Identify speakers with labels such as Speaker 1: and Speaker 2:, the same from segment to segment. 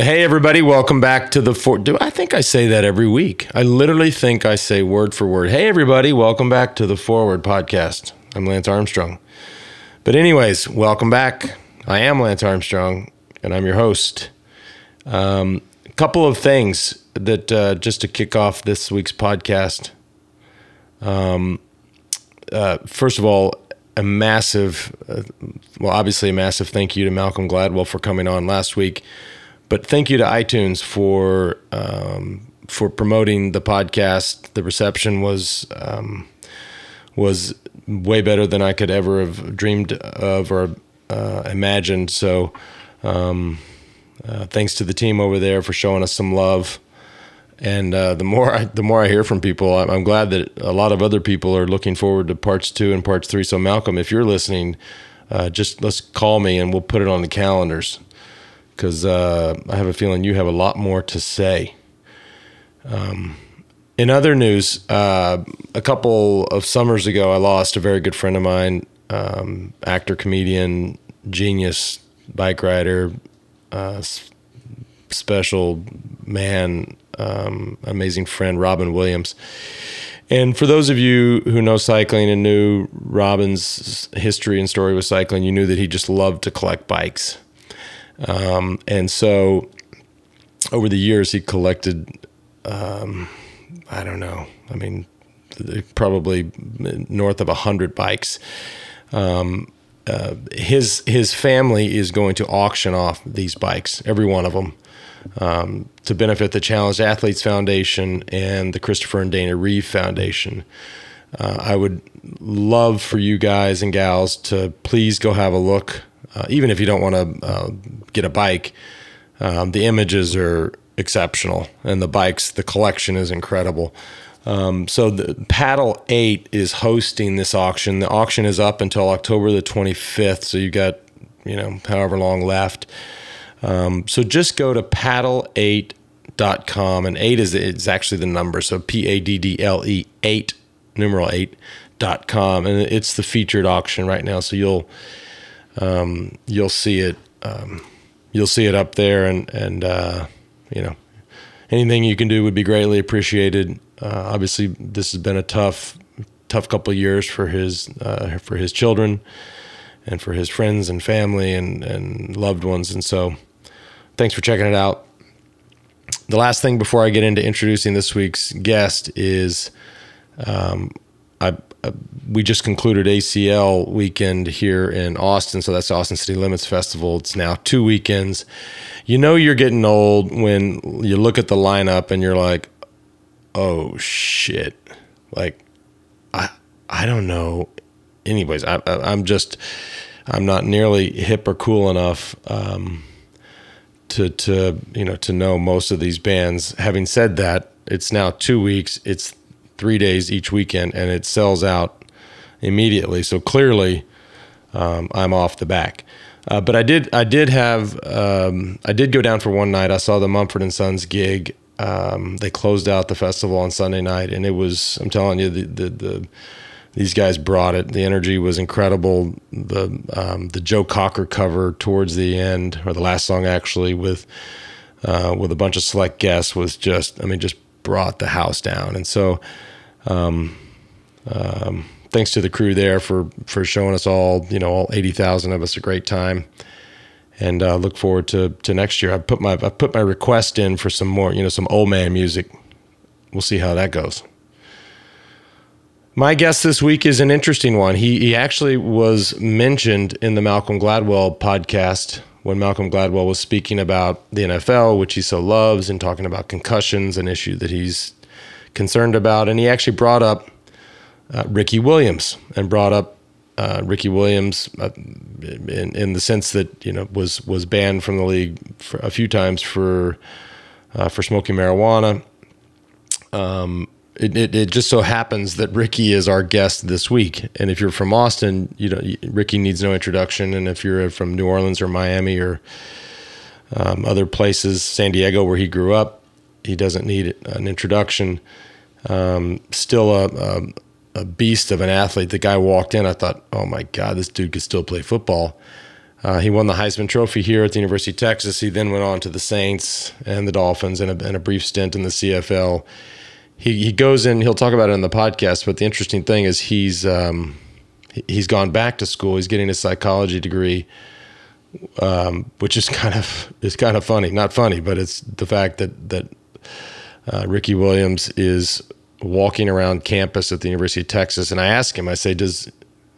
Speaker 1: Hey, everybody, welcome back to the Forward. Do I think I say that every week? I literally think I say word for word. Hey, everybody, welcome back to the Forward podcast. I'm Lance Armstrong. But, anyways, welcome back. I am Lance Armstrong, and I'm your host. Um, a couple of things that uh, just to kick off this week's podcast. Um, uh, first of all, a massive, uh, well, obviously a massive thank you to Malcolm Gladwell for coming on last week. But thank you to iTunes for um, for promoting the podcast. The reception was um, was way better than I could ever have dreamed of or uh, imagined. So, um, uh, thanks to the team over there for showing us some love. And uh, the more I, the more I hear from people, I'm, glad that a lot of other people are looking forward to parts two and parts three. So, Malcolm, if you're listening, uh, just let's call me and we'll put it on the calendars because uh, I have a feeling you have a lot more to say. Um, in other news, uh, a couple of summers ago, I lost a very good friend of mine, um, actor, comedian, genius, bike rider, uh, special man, um, amazing friend, Robin Williams. And for those of you who know cycling and knew Robin's history and story with cycling, you knew that he just loved to collect bikes. Um, and so over the years, he collected, um, I don't know, I mean, probably north of a hundred bikes. Um, uh, his his family is going to auction off these bikes, every one of them, um, to benefit the Challenged Athletes Foundation and the Christopher and Dana Reeve Foundation. Uh, I would love for you guys and gals to please go have a look uh, even if you don't want to uh, get a bike, um, the images are exceptional, and the bikes, the collection is incredible. Um, so the Paddle Eight is hosting this auction. The auction is up until October the 25th, so you got you know however long left. Um, so just go to paddle8.com, and eight is is actually the number. So P A D D L E eight numeral eight dot com, and it's the featured auction right now. So you'll um, you'll see it. Um, you'll see it up there, and and uh, you know, anything you can do would be greatly appreciated. Uh, obviously, this has been a tough, tough couple years for his uh, for his children, and for his friends and family and and loved ones. And so, thanks for checking it out. The last thing before I get into introducing this week's guest is, um, I we just concluded ACL weekend here in Austin. So that's Austin City Limits Festival. It's now two weekends. You know, you're getting old when you look at the lineup and you're like, oh shit. Like, I, I don't know. Anyways, I, am just, I'm not nearly hip or cool enough. Um, to, to you know to know most of these bands. Having said that, it's now two weeks. It's three days each weekend, and it sells out immediately. So clearly, um, I'm off the back. Uh, but I did, I did have, um, I did go down for one night. I saw the Mumford and Sons gig. Um, they closed out the festival on Sunday night, and it was, I'm telling you, the the, the these guys brought it. The energy was incredible. The um, the Joe Cocker cover towards the end, or the last song actually, with uh, with a bunch of select guests was just, I mean, just brought the house down. And so, um, um, thanks to the crew there for for showing us all, you know, all eighty thousand of us a great time, and uh, look forward to to next year. I put my I put my request in for some more, you know, some old man music. We'll see how that goes. My guest this week is an interesting one. He he actually was mentioned in the Malcolm Gladwell podcast when Malcolm Gladwell was speaking about the NFL, which he so loves, and talking about concussions, an issue that he's concerned about. And he actually brought up uh, Ricky Williams and brought up uh, Ricky Williams uh, in, in the sense that you know was was banned from the league a few times for uh, for smoking marijuana. Um, it, it, it, just so happens that Ricky is our guest this week, and if you're from Austin, you know Ricky needs no introduction, and if you're from New Orleans or Miami or um, other places, San Diego where he grew up, he doesn't need an introduction. Um, still a, a, a, beast of an athlete. The guy walked in, I thought, oh my God, this dude could still play football. Uh, he won the Heisman Trophy here at the University of Texas. He then went on to the Saints and the Dolphins and a, and a brief stint in the CFL. He, he goes in, he'll talk about it in the podcast, but the interesting thing is he's um, he's gone back to school. He's getting a psychology degree, um, which is kind of is kind of funny. Not funny, but it's the fact that that uh, Ricky Williams is walking around campus at the University of Texas, and I ask him, I say, "Does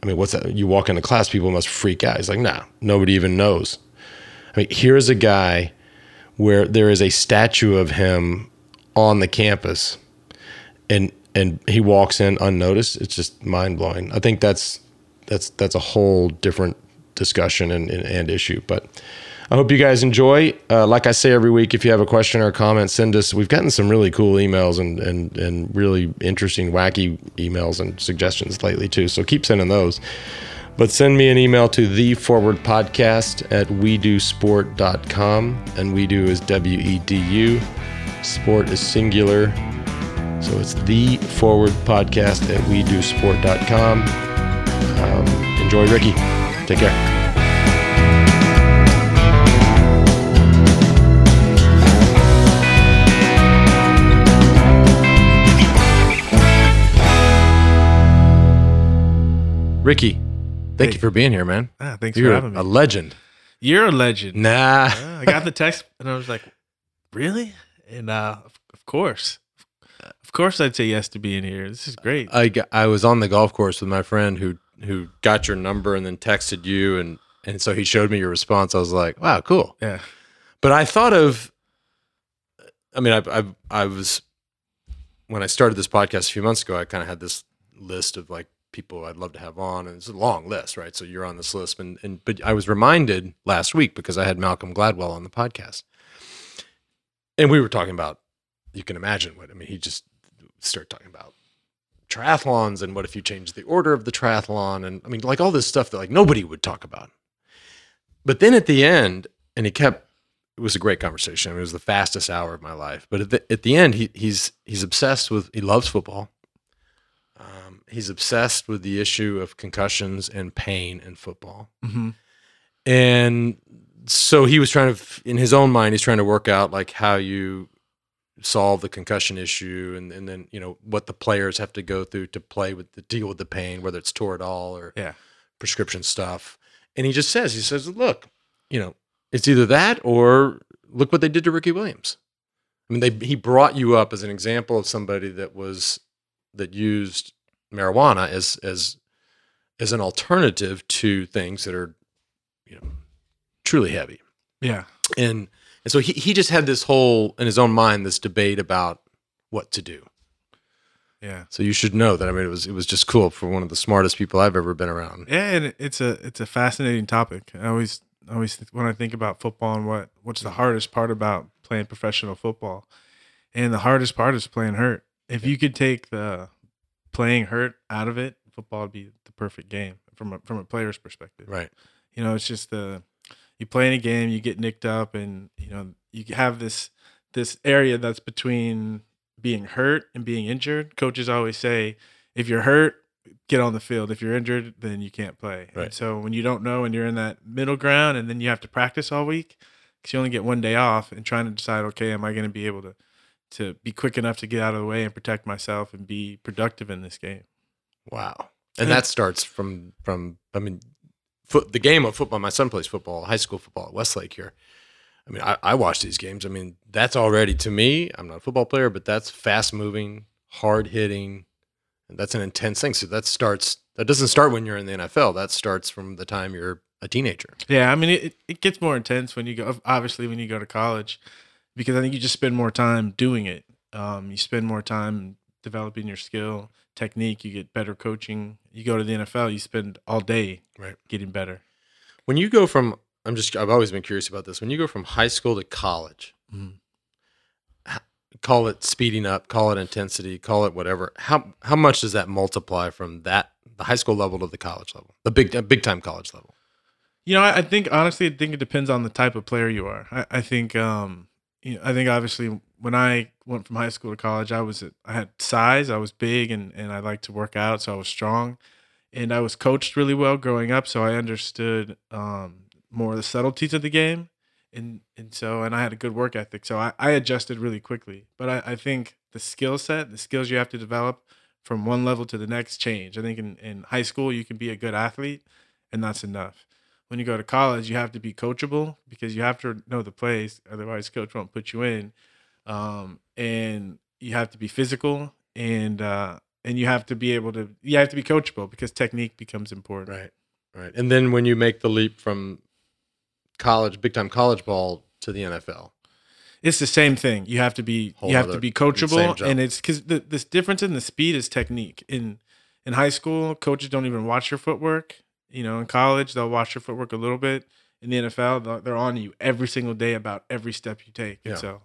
Speaker 1: I mean, what's that? You walk into class, people must freak out." He's like, "Nah, nobody even knows." I mean, here's a guy where there is a statue of him on the campus, and and he walks in unnoticed. It's just mind blowing. I think that's that's that's a whole different discussion and, and, and issue, but. I hope you guys enjoy. Uh, like I say every week, if you have a question or a comment, send us. We've gotten some really cool emails and, and, and really interesting, wacky emails and suggestions lately, too. So keep sending those. But send me an email to the forward podcast at wedusport.com. And we do is W E D U. Sport is singular. So it's the forward podcast at wedusport.com. Um, enjoy Ricky. Take care. Ricky, thank
Speaker 2: Hey.
Speaker 1: you for being here, man.
Speaker 2: Ah, thanks
Speaker 1: You're
Speaker 2: for having me.
Speaker 1: a legend.
Speaker 2: You're a legend.
Speaker 1: Nah.
Speaker 2: Yeah, I got the text and I was like, really? And uh, of, course, of course, I'd say yes to being here. This is great.
Speaker 1: I, got- I was on the golf course with my friend who who got your number and then texted you and and so he showed me your response. I was like, wow, cool.
Speaker 2: yeah.
Speaker 1: But I thought of, I mean, I I, I was when I started this podcast a few months ago. I kind of had this list of like people I'd love to have on, and it's a long list, right? So you're on this list, and and but I was reminded last week because I had Malcolm Gladwell on the podcast, and we were talking about. You can imagine what I mean. He just started talking about triathlons and what if you change the order of the triathlon, and I mean, like all this stuff that like nobody would talk about. But then at the end, and he kept it was a great conversation. I mean, it was the fastest hour of my life. But at the, at the end, he, he's he's obsessed with he loves football. He's obsessed with the issue of concussions and pain in football,
Speaker 2: hmm
Speaker 1: and so he was trying to, in his own mind, he's trying to work out like how you solve the concussion issue, and and then you know what the players have to go through to play with the deal with the pain, whether it's Toradol or
Speaker 2: Yeah.
Speaker 1: prescription stuff. And he just says, he says, look, you know, it's either that or look what they did to Ricky Williams. I mean, they he brought you up as an example of somebody that was that used marijuana as as as an alternative to things that are, you know, truly heavy.
Speaker 2: Yeah.
Speaker 1: And and so he he just had this whole in his own mind this debate about what to do.
Speaker 2: Yeah.
Speaker 1: So you should know that I mean it was it was just cool for one of the smartest people I've ever been around.
Speaker 2: Yeah. And it's a it's a fascinating topic. I always always th- when I think about football and what what's the hardest part about playing professional football, and the hardest part is playing hurt. If you could take the playing hurt out of it, football would be the perfect game from a, from a player's perspective.
Speaker 1: Right.
Speaker 2: You know, it's just the you play in a game, you get nicked up, and you know you have this this area that's between being hurt and being injured. Coaches always say, if you're hurt, get on the field. If you're injured, then you can't play.
Speaker 1: Right.
Speaker 2: And so when you don't know and you're in that middle ground, and then you have to practice all week because you only get one day off, and trying to decide, okay, am I going to be able to to be quick enough to get out of the way and protect myself and be productive in this game?
Speaker 1: Wow. And that starts from from I mean foot the game of football. My son plays football, high school football at Westlake here. I mean, I, I watch these games. I mean, that's already to me, I'm not a football player, but that's fast moving, hard hitting, and that's an intense thing. So that starts that doesn't start when you're in the NFL. That starts from the time you're a teenager.
Speaker 2: Yeah, I mean, it, it gets more intense when you go, obviously, when you go to college, because I think you just spend more time doing it. Um, you spend more time developing your skill, technique. You get better coaching. You go to the NFL, you spend all day
Speaker 1: Right.
Speaker 2: getting better.
Speaker 1: When you go from I'm just I've always been curious about this. When you go from high school to college,
Speaker 2: Mhm.
Speaker 1: call it speeding up, call it intensity, call it whatever. How how much does that multiply from that the high school level to the college level, the big big time college level?
Speaker 2: You know, I, I think honestly, I think it depends on the type of player you are. I, I think, um, you know, I think obviously when I went from high school to college, I was I had size, I was big, and and I liked to work out, so I was strong, and I was coached really well growing up, so I understood um, more of the subtleties of the game, and and so and I had a good work ethic, so I, I adjusted really quickly. But I, I think the skill set, the skills you have to develop from one level to the next change. I think in, in high school you can be a good athlete, and that's enough. When you go to college, you have to be coachable because you have to know the plays, otherwise coach won't put you in. Um, and you have to be physical and uh, and you have to be able to you have to be coachable because technique becomes important.
Speaker 1: Right. Right. And then when you make the leap from college, big time college ball to the NFL.
Speaker 2: It's the same thing. You have to be
Speaker 1: Whole
Speaker 2: you have to be coachable, and it's because the this difference in the speed is technique. In in high school, coaches don't even watch your footwork. You know, in college, they'll watch your footwork a little bit. In the NFL, they're- on you every single day about every step you take. And
Speaker 1: Yeah.
Speaker 2: so,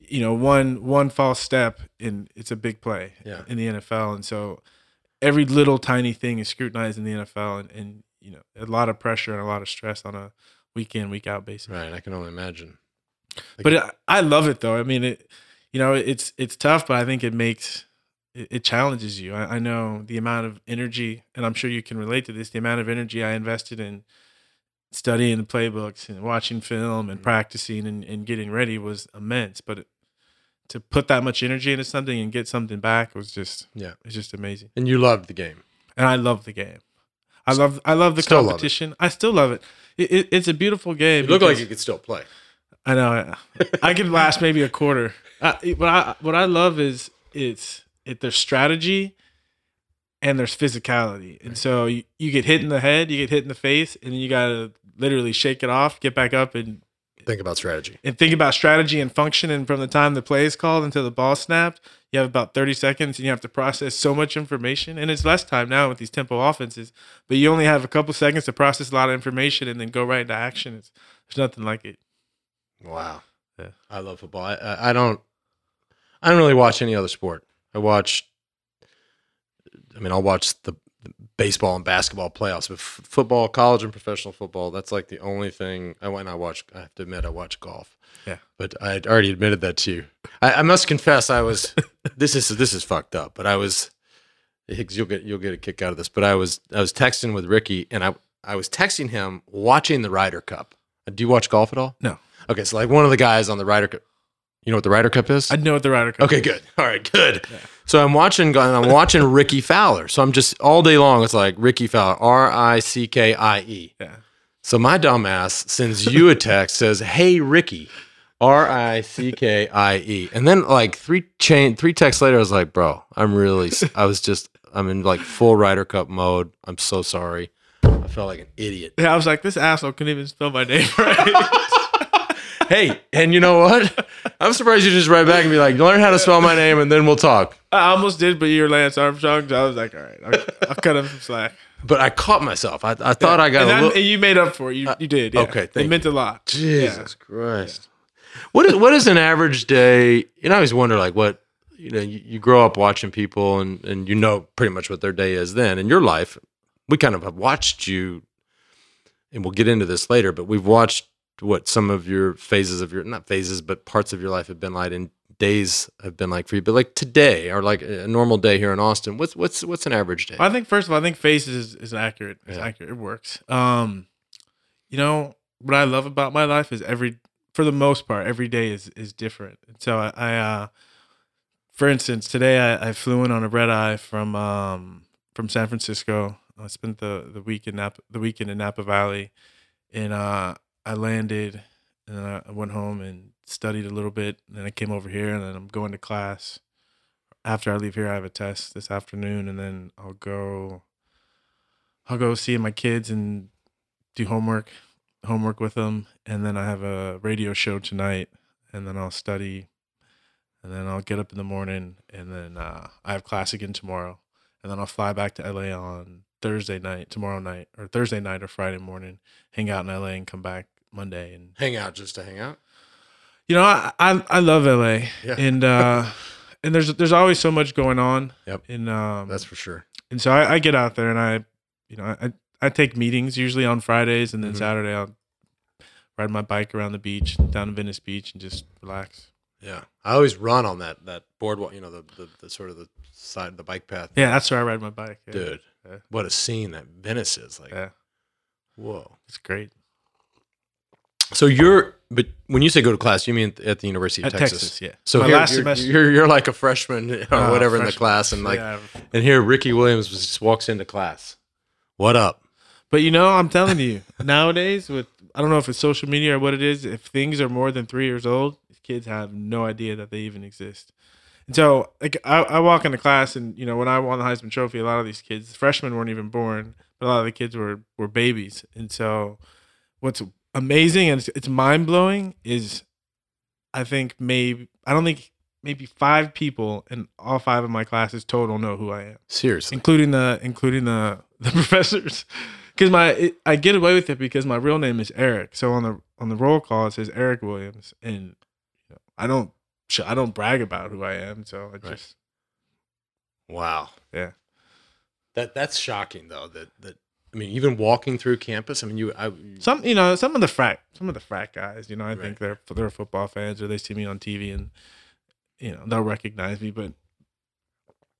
Speaker 2: you know, one one false step and it's a big play
Speaker 1: Yeah.
Speaker 2: in the NFL. And so, every little tiny thing is scrutinized in the NFL, and, and you know, a lot of pressure and a lot of stress on a week in week out basis
Speaker 1: Right. I can only imagine.
Speaker 2: but it, I love it though. I mean, it, you know, it's it's tough, but I think it makes it, it challenges you. I, I know the amount of energy, and I'm sure you can relate to this. The amount of energy I invested in studying the playbooks and watching film and
Speaker 1: Mhm.
Speaker 2: practicing and, and getting ready was immense. But it, to put that much energy into something and get something back was just
Speaker 1: Yeah.
Speaker 2: it's just amazing.
Speaker 1: And you loved the game.
Speaker 2: And I love the game. I love I love the
Speaker 1: Still love
Speaker 2: competition. I still love it. It, it. It's a beautiful game.
Speaker 1: It looked like you could still play.
Speaker 2: I know. I could last maybe a quarter. Uh, what I what I love is it's it there's strategy and there's physicality, and so you, you get hit in the head, you get hit in the face, and then you gotta literally shake it off, get back up, and
Speaker 1: Think about strategy.
Speaker 2: and think about strategy and function. And from the time the play is called until the ball snapped, you have about 30 seconds and you have to process so much information. And it's less time now with these tempo offenses, but you only have a couple seconds to process a lot of information and then go right into action. It's, there's nothing like it.
Speaker 1: Wow.
Speaker 2: Yeah.
Speaker 1: I love football. I, I don't. I don't really watch any other sport. I watch. I mean, I'll watch the, the baseball and basketball playoffs, but f- football, college and professional football. That's like the only thing. I went. I watch. I have to admit, I watch golf.
Speaker 2: Yeah.
Speaker 1: But I had already admitted that to you. I, I must confess, I was. this is this is fucked up. But I was. Higgs, you'll get you'll get a kick out of this. But I was I was texting with Ricky, and I I was texting him watching the Ryder Cup. Uh, do you watch golf at all?
Speaker 2: No.
Speaker 1: Okay, so like one of the guys on the Ryder Cup. You know what the Ryder Cup is?
Speaker 2: I know what the Ryder Cup
Speaker 1: Okay,
Speaker 2: is.
Speaker 1: good. All right, good.
Speaker 2: Yeah.
Speaker 1: So I'm watching. I'm watching Rickie Fowler. So I'm just all day long. It's like Rickie Fowler, R I C K I E.
Speaker 2: Yeah.
Speaker 1: So my dumbass sends you a text says, "Hey Ricky, R I C K I E," and then like three chain three texts later, I was like, "Bro, I'm really. I was just. I'm in like full Ryder Cup mode. I'm so sorry. I felt like an idiot."
Speaker 2: Yeah, I was like, this asshole couldn't even spell my name right.
Speaker 1: Hey, and you know what? I'm surprised you just write back and be like, "Learn how to spell my name, and then we'll talk."
Speaker 2: I almost did, but you're Lance Armstrong. So I was like, all right, I'll, I'll cut him some slack.
Speaker 1: But I caught myself. I, I thought I got
Speaker 2: and,
Speaker 1: a little.
Speaker 2: and you made up for it. You, uh, you did. Yeah.
Speaker 1: okay,
Speaker 2: it
Speaker 1: thank
Speaker 2: meant a lot.
Speaker 1: Jesus Christ. What is what is an average day? You know, I always wonder like what you know. You, you grow up watching people, and and you know pretty much what their day is. Then in your life, we kind of have watched you, and we'll get into this later. But we've watched what some of your phases of your not phases, but parts of your life have been like, and days have been like for you. But like today, or like a normal day here in Austin, what's what's what's an average day?
Speaker 2: I think first of all, I think phases is, is accurate. It's
Speaker 1: Yeah.
Speaker 2: accurate. It works. Um, you know what I love about my life is every, for the most part, every day is is different. And so I, I uh, for instance, today I, I flew in on a red eye from um from San Francisco. I spent the the week in Napa, the weekend in Napa Valley, and uh, I landed, and then I went home and studied a little bit. And then I came over here, and then I'm going to class. After I leave here, I have a test this afternoon, and then I'll go. I'll go see my kids and do homework, homework with them, and then I have a radio show tonight, and then I'll study, and then I'll get up in the morning, and then uh, I have class again tomorrow, and then I'll fly back to LA on Thursday night, tomorrow night, or Thursday night or Friday morning, hang out in LA, and come back Monday, and
Speaker 1: hang out just to hang out.
Speaker 2: you know I I, I love LA,
Speaker 1: Yeah.
Speaker 2: and uh, and there's there's always so much going on,
Speaker 1: Yep.
Speaker 2: and um,
Speaker 1: That's for sure.
Speaker 2: and so I, I get out there and I, you know, I I take meetings usually on Fridays and then
Speaker 1: Mhm.
Speaker 2: Saturday I'll ride my bike around the beach down to Venice Beach and just relax.
Speaker 1: Yeah, I always run on that that boardwalk. You know, the, the the sort of the side the bike path.
Speaker 2: Yeah, that's where I ride my bike. Yeah.
Speaker 1: dude,
Speaker 2: Yeah.
Speaker 1: what a scene that Venice is like.
Speaker 2: Yeah,
Speaker 1: Whoa,
Speaker 2: it's great.
Speaker 1: So you're, but when you say go to class, you mean at the University of
Speaker 2: At
Speaker 1: Texas?
Speaker 2: Texas, yeah.
Speaker 1: So
Speaker 2: My
Speaker 1: here,
Speaker 2: last
Speaker 1: you're,
Speaker 2: semester-
Speaker 1: you're you're like a freshman or
Speaker 2: Uh,
Speaker 1: whatever in the class, and like,
Speaker 2: Yeah.
Speaker 1: and here Ricky Williams just walks into class. What up?
Speaker 2: But you know, I'm telling you, nowadays with I don't know if it's social media or what it is, if things are more than three years old, kids have no idea that they even exist. And so like I, I walk into class and you know, when I won the Heisman Trophy, a lot of these kids, freshmen weren't even born, but a lot of the kids were were babies. And so what's amazing and it's, it's mind blowing is I think maybe I don't think maybe five people in all five of my classes total know who I am
Speaker 1: Seriously.
Speaker 2: including the including the the professors because my it, I get away with it because my real name is Eric. So on the on the roll call it says Eric Williams, and you know, I don't I don't brag about who I am. So I
Speaker 1: Right.
Speaker 2: just
Speaker 1: Wow.
Speaker 2: Yeah.
Speaker 1: That that's shocking though. That that I mean, even walking through campus. I mean, you. I,
Speaker 2: some you know some of the frat some of the frat guys. You know I
Speaker 1: Right.
Speaker 2: think they're they're football fans or they see me on TV and you know they'll recognize me, but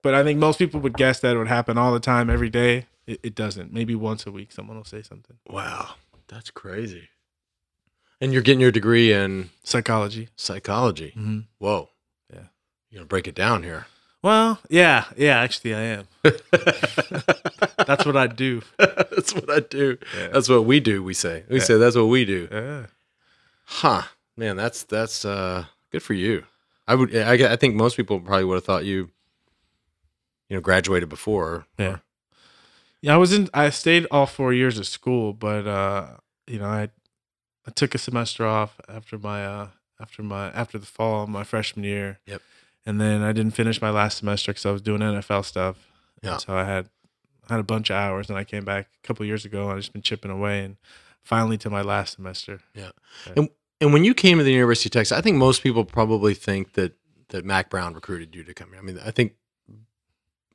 Speaker 2: but I think most people would guess that it would happen all the time every day. It, it doesn't. Maybe once a week someone will say something.
Speaker 1: wow, that's crazy. And you're getting your degree in
Speaker 2: Psychology.
Speaker 1: psychology.
Speaker 2: Mm-hmm.
Speaker 1: Whoa.
Speaker 2: Yeah.
Speaker 1: You're gonna break it down here.
Speaker 2: Well, yeah, yeah. Actually, I am. That's what I do.
Speaker 1: that's what I do.
Speaker 2: Yeah.
Speaker 1: That's what we do. We say. We
Speaker 2: Yeah.
Speaker 1: say that's what we do.
Speaker 2: Yeah.
Speaker 1: Huh. Man, that's that's uh good for you. I would. I, I think most people probably would have thought you, you know, graduated before.
Speaker 2: Yeah. Yeah, I was in. I stayed all four years of school, but uh, you know, I I took a semester off after my uh after my after the fall of my freshman year.
Speaker 1: Yep.
Speaker 2: And then I didn't finish my last semester because I was doing NFL stuff.
Speaker 1: Yeah.
Speaker 2: And so I had I had a bunch of hours, and I came back a couple years ago. and I just been chipping away, and finally to my last semester. Yeah.
Speaker 1: And and when you came to the University of Texas, I think most people probably think that that Mack Brown recruited you to come here. I mean, I think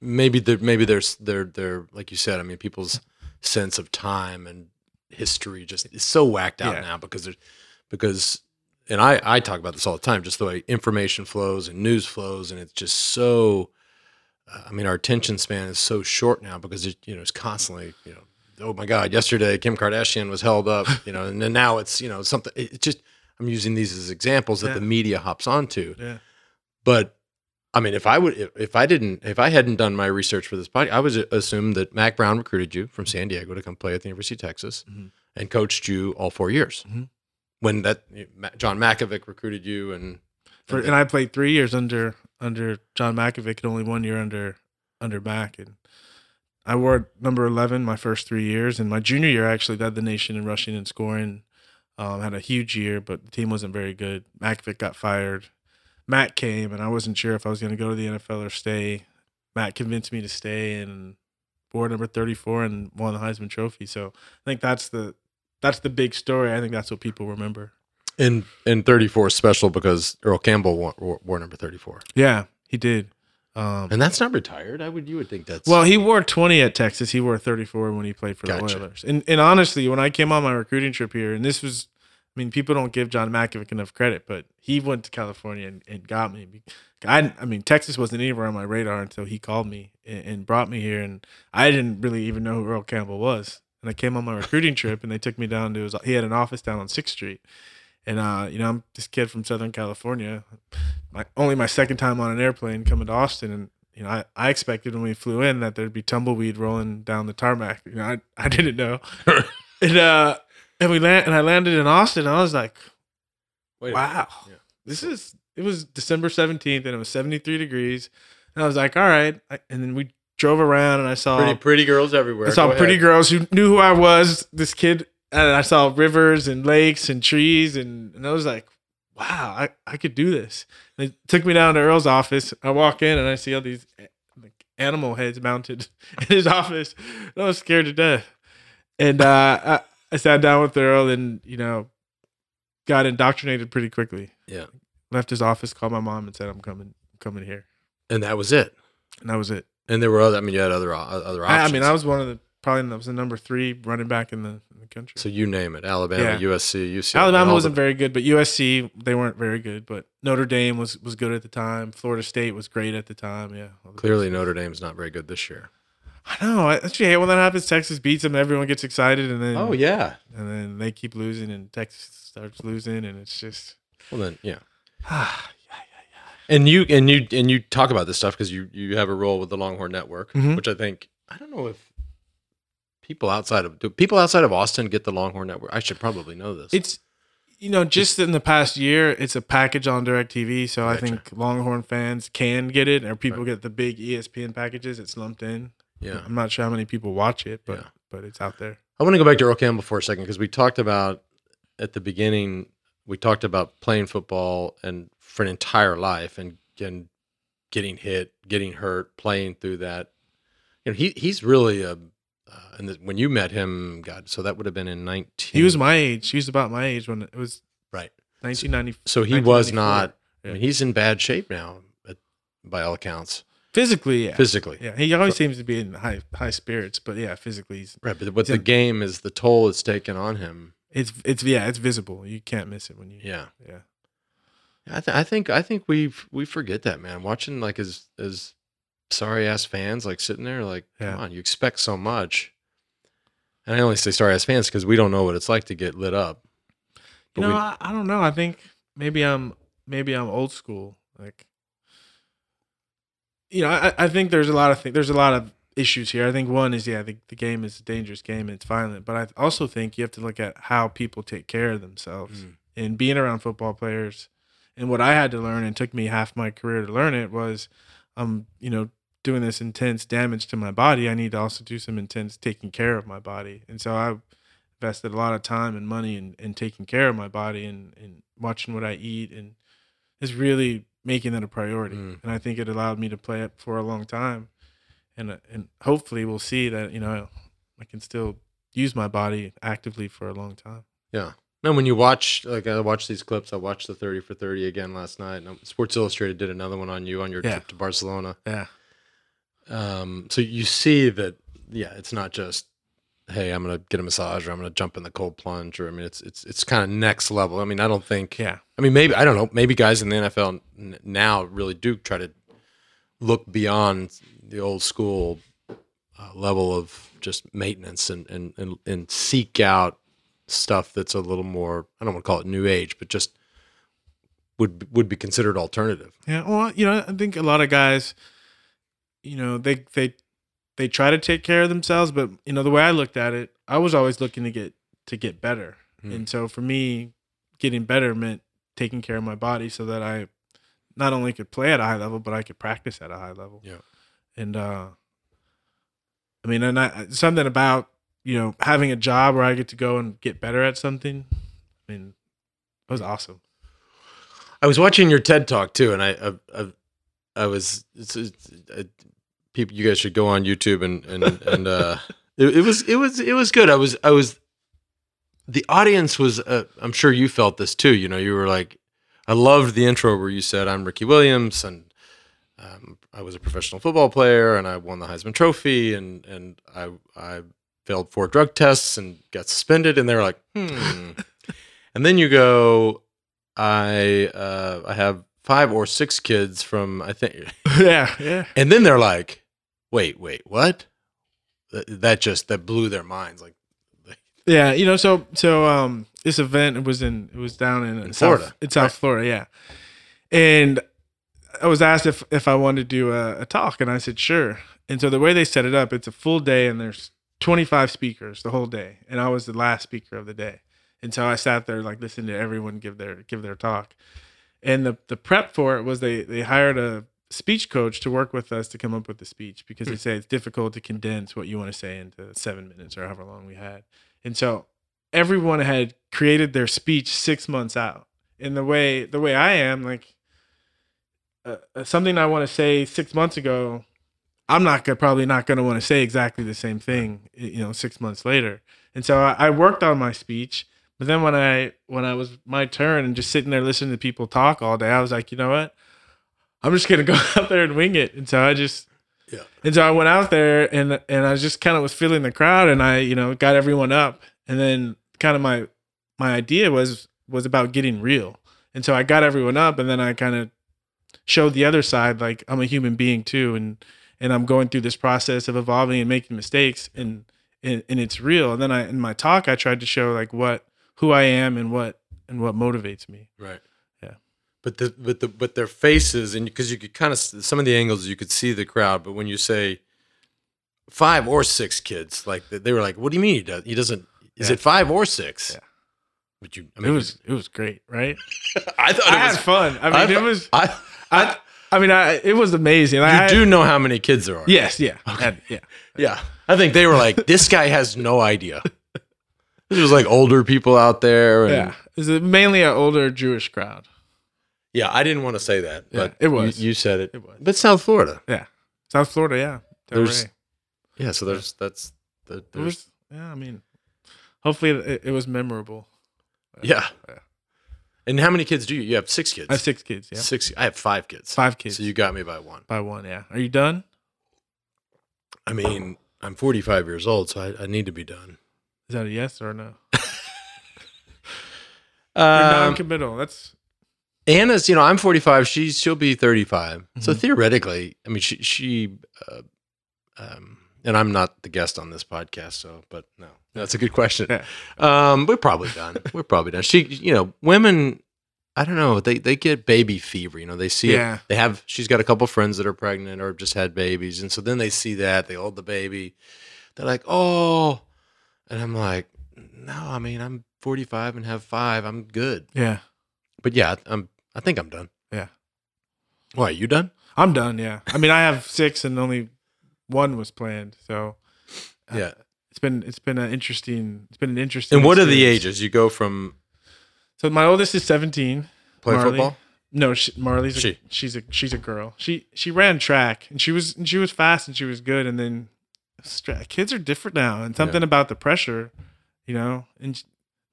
Speaker 1: maybe there maybe there's there there like you said. I mean, people's sense of time and history just is so whacked out
Speaker 2: Yeah.
Speaker 1: now because there's because and I I talk about this all the time. Just the way information flows and news flows, and it's just so. Uh, I mean, our attention span is so short now because it, you know it's constantly you know. Oh my God! Yesterday, Kim Kardashian was held up, you know, and then now it's you know something. It's just I'm using these as examples that
Speaker 2: Yeah.
Speaker 1: the media hops onto.
Speaker 2: Yeah.
Speaker 1: But I mean, if I would, if, if I didn't, if I hadn't done my research for this podcast, I would assume that Mack Brown recruited you from San Diego to come play at the University of Texas
Speaker 2: Mhm.
Speaker 1: and coached you all four years.
Speaker 2: Mhm.
Speaker 1: When that John Mackovic recruited you, and
Speaker 2: For, and I played three years under under John Mackovic and only one year under under Mack. And I wore number eleven my first three years, and my junior year I actually led the nation in rushing and scoring. Um, had a huge year, but the team wasn't very good. Mackovic got fired. Matt came, and I wasn't sure if I was going to go to the NFL or stay. Matt convinced me to stay, and wore number thirty four and won the Heisman Trophy. So I think that's the that's the big story. I think that's what people remember.
Speaker 1: in in 34 is special because Earl Campbell wore, wore, wore number 34,
Speaker 2: Yeah, he did. Um,
Speaker 1: and that's not retired. I would you would think that's
Speaker 2: Well, he wore 20 at Texas. He wore 34 when he played for
Speaker 1: Gotcha.
Speaker 2: the Oilers. And and honestly, when I came on my recruiting trip here, and this was, I mean, people don't give John Mackovic enough credit, but he went to California and, and got me. I, I mean, Texas wasn't anywhere on my radar until he called me and, and brought me here, and I didn't really even know who Earl Campbell was. And I came on my recruiting trip, and they took me down to his. He had an office down on Sixth Street, and uh, you know, I'm this kid from Southern California. My only my second time on an airplane coming to Austin, and you know, I, I expected when we flew in that there'd be tumbleweed rolling down the tarmac. You know, I, I didn't know. and uh and we land and I landed in Austin and I was like,
Speaker 1: Wait.
Speaker 2: Wow.
Speaker 1: Yeah.
Speaker 2: This is it was December 17th and it was 73 degrees. And I was like, all right. I, and then we drove around and I saw
Speaker 1: pretty pretty girls everywhere.
Speaker 2: I saw
Speaker 1: Go
Speaker 2: pretty
Speaker 1: ahead.
Speaker 2: girls who knew who I was. This kid, and I saw rivers and lakes and trees, and, and I was like, "Wow, I, I could do this." And they took me down to Earl's office. I walk in and I see all these like, animal heads mounted in his office. And I was scared to death. And uh, I, I sat down with Earl, and you know, got indoctrinated pretty quickly.
Speaker 1: Yeah.
Speaker 2: Left his office, called my mom, and said, "I'm coming, coming here,"
Speaker 1: and that was it.
Speaker 2: and that was it.
Speaker 1: And there were other. I mean, you had other other
Speaker 2: I,
Speaker 1: options.
Speaker 2: I mean, I was one of the probably I was the number three running back in the, in the country.
Speaker 1: So you name it: Alabama,
Speaker 2: Yeah.
Speaker 1: USC, UCLA.
Speaker 2: Alabama wasn't
Speaker 1: the-
Speaker 2: very good, but USC they weren't very good. But Notre Dame was was good at the time. Florida State was great at the time. Yeah,
Speaker 1: clearly Notre Dame's not very good this year.
Speaker 2: I know. I actually hate when that happens. Texas beats them, everyone gets excited, and then
Speaker 1: Oh yeah.
Speaker 2: and then they keep losing, and Texas starts losing, and it's just
Speaker 1: Well then, yeah. Ah, And you and you and you talk about this stuff because you you have a role with the Longhorn Network,
Speaker 2: Mhm.
Speaker 1: which I think I don't know if people outside of do people outside of Austin get the Longhorn Network. I should probably know this.
Speaker 2: it's you know just in the past year, it's a package on Directv, so I think Longhorn fans can get it, or people get the big ESPN packages. It's lumped in.
Speaker 1: yeah.
Speaker 2: I'm not sure how many people watch it, but
Speaker 1: Yeah.
Speaker 2: but it's out there.
Speaker 1: I want to go back to Earl Campbell for a second because we talked about at the beginning. We talked about playing football and for an entire life and and getting hit, getting hurt, playing through that. You know, he he's really a. Uh, and the, when you met him, God, so that would have been in nineteen.
Speaker 2: He was my age. He was about my age when it was
Speaker 1: right.
Speaker 2: 1990.
Speaker 1: So he was
Speaker 2: 1994.
Speaker 1: not. I mean, he's in bad shape now, at, by all accounts,
Speaker 2: physically. Yeah,
Speaker 1: physically.
Speaker 2: yeah. He always seems to be in high high spirits, but yeah, physically, he's,
Speaker 1: Right, but what the
Speaker 2: in-
Speaker 1: game is the toll it's taken on him.
Speaker 2: It's it's yeah, it's visible. You can't miss it when you
Speaker 1: Yeah.
Speaker 2: yeah.
Speaker 1: I, th- I think I think we we forget that man. Watching like as as sorry ass fans like sitting there like,
Speaker 2: Yeah.
Speaker 1: come on, you expect so much. And I only say sorry ass fans because we don't know what it's like to get lit up.
Speaker 2: You know,
Speaker 1: we-
Speaker 2: I, I don't know. I think maybe I'm maybe I'm old school. Like, you know, I, I think there's a lot of things. There's a lot of issues here. I think one is yeah, the, the game is a dangerous game and it's violent. But I also think you have to look at how people take care of themselves.
Speaker 1: Mm.
Speaker 2: And being around football players, and what I had to learn, and took me half my career to learn it, was, um, you know, doing this intense damage to my body. I need to also do some intense taking care of my body. And so I invested a lot of time and money in, in taking care of my body and, and watching what I eat and is really making that a priority.
Speaker 1: Mm.
Speaker 2: And I think it allowed me to play it for a long time. And and hopefully we'll see that, you know, I can still use my body actively for a long time.
Speaker 1: Yeah. No, when you watch, like I watched these clips, I watched the 30 for 30 again last night. And Sports Illustrated did another one on you on your
Speaker 2: Yeah.
Speaker 1: trip to Barcelona.
Speaker 2: Yeah.
Speaker 1: Um, so you see that, yeah, it's not just, hey, I'm going to get a massage or I'm going to jump in the cold plunge. Or, I mean, it's, it's, it's kind of next level. I mean, I don't think,
Speaker 2: Yeah.
Speaker 1: I mean, maybe, I don't know, maybe guys in the NFL n- now really do try to look beyond the old school uh, level of just maintenance and, and, and, and seek out stuff that's a little more I don't want to call it new age, but just would would be considered alternative.
Speaker 2: Yeah, well, you know, I think a lot of guys, you know, they they they try to take care of themselves, but you know, the way I looked at it, I was always looking to get to get better,
Speaker 1: Hmm.
Speaker 2: and so for me, getting better meant taking care of my body so that I not only could play at a high level, but I could practice at a high level.
Speaker 1: Yeah.
Speaker 2: And uh, I mean, and I something about you know having a job where I get to go and get better at something. I mean, it was awesome.
Speaker 1: I was watching your TED talk too, and I I, I, I was it's, it's, uh, people. You guys should go on YouTube and and and uh, it, it was it was it was good. I was I was the audience was. Uh, I'm sure you felt this too. You know, you were like, I loved the intro where you said, "I'm Ricky Williams," and um, I was a professional football player, and I won the Heisman Trophy, and and I I failed four drug tests and got suspended, and they were like, hmm. and then you go, I uh, I have five or six kids from I think,
Speaker 2: yeah, yeah.
Speaker 1: and then they're like, wait, wait, what? That, that just that blew their minds. Like,
Speaker 2: Yeah, you know, so so um this event it was in it was down in,
Speaker 1: In
Speaker 2: South,
Speaker 1: Florida,
Speaker 2: in South
Speaker 1: right.
Speaker 2: Florida, yeah. And I was asked if if I wanted to do a, a talk, and I said sure. And so the way they set it up, it's a full day, and there's 25 speakers the whole day, and I was the last speaker of the day. And so I sat there like listening to everyone give their give their talk. And the the prep for it was they they hired a speech coach to work with us to come up with the speech because they hmm. say it's difficult to condense what you want to say into seven minutes or however long we had. And so everyone had created their speech six months out. And the way the way I am, like uh, uh, something I want to say six months ago, I'm not gonna probably not gonna want to say exactly the same thing, you know, six months later. And so I, I worked on my speech, but then when I when I was my turn and just sitting there listening to people talk all day, I was like, you know what? I'm just gonna go out there and wing it. And so I just
Speaker 1: Yeah.
Speaker 2: And so I went out there and and I just kind of was feeling the crowd and I, you know, got everyone up. And then kind of my my idea was was about getting real. And so I got everyone up and then I kind of showed the other side like I'm a human being too and and I'm going through this process of evolving and making mistakes, and and, and it's real. And then I in my talk I tried to show like what who I am and what and what motivates me.
Speaker 1: Right.
Speaker 2: Yeah.
Speaker 1: But the but the but their faces and because you could kind of some of the angles you could see the crowd, but when you say five or six kids, like they were like, "What do you mean he does? He doesn't? Is
Speaker 2: Yeah.
Speaker 1: it five or six?
Speaker 2: Yeah.
Speaker 1: But you, I
Speaker 2: It
Speaker 1: mean,
Speaker 2: was it was great, right?
Speaker 1: I thought
Speaker 2: I
Speaker 1: it
Speaker 2: had
Speaker 1: was.
Speaker 2: fun. I mean,
Speaker 1: I
Speaker 2: it was.
Speaker 1: I,
Speaker 2: I, I mean, I it was amazing.
Speaker 1: you
Speaker 2: I,
Speaker 1: do know how many kids there are.
Speaker 2: Yes. Yeah. And- yeah.
Speaker 1: Yeah. I think they were like, this guy has no idea. There was like older people out there. And,
Speaker 2: Yeah. It's a- mainly an older Jewish crowd.
Speaker 1: Yeah, I didn't want to say that,
Speaker 2: Yeah,
Speaker 1: but
Speaker 2: it was.
Speaker 1: You, you said it.
Speaker 2: It was.
Speaker 1: But South Florida.
Speaker 2: Yeah. South Florida. Yeah.
Speaker 1: There's-. Yeah, so there's that's the there's
Speaker 2: was. Yeah. I mean, hopefully it, it was memorable.
Speaker 1: yeah.
Speaker 2: Yeah.
Speaker 1: And how many kids do you? You have six kids.
Speaker 2: I have six kids. Yeah.
Speaker 1: Six. I have five kids.
Speaker 2: Five kids.
Speaker 1: So you got me by one.
Speaker 2: by one. Yeah. Are you done?
Speaker 1: I mean, I'm 45 years old, so I, I need to be done.
Speaker 2: Is that a yes or a no?
Speaker 1: Um,
Speaker 2: non-committal. That's
Speaker 1: Anna's, you know, I'm 45. She's she'll be 35. So
Speaker 2: Mhm.
Speaker 1: theoretically, I mean, she she, uh, um, and I'm not the guest on this podcast, so but no, that's a good question. Um, we're probably done. we're probably done. She, you know, women, I don't know, they they get baby fever. You know, they see it.
Speaker 2: yeah.
Speaker 1: They have. She's got a couple friends that are pregnant or just had babies, and so then they see that they hold the baby. They're like, oh, and I'm like, no, I mean, I'm 45 and have five. I'm good.
Speaker 2: Yeah.
Speaker 1: But yeah, I'm. I think I'm done.
Speaker 2: Yeah.
Speaker 1: Why you done?
Speaker 2: I'm done. Yeah. I mean, I have six and only one was planned. So uh,
Speaker 1: Yeah.
Speaker 2: it's been it's been an interesting it's been an interesting.
Speaker 1: And what are the ages? You go from
Speaker 2: So my oldest is 17.
Speaker 1: play
Speaker 2: Marley.
Speaker 1: football.
Speaker 2: No, she, Marley's a,
Speaker 1: She.
Speaker 2: she's a she's a girl. She she ran track and she was and she was fast and she was good. And then stra- kids are different now, and something about the pressure, you know. And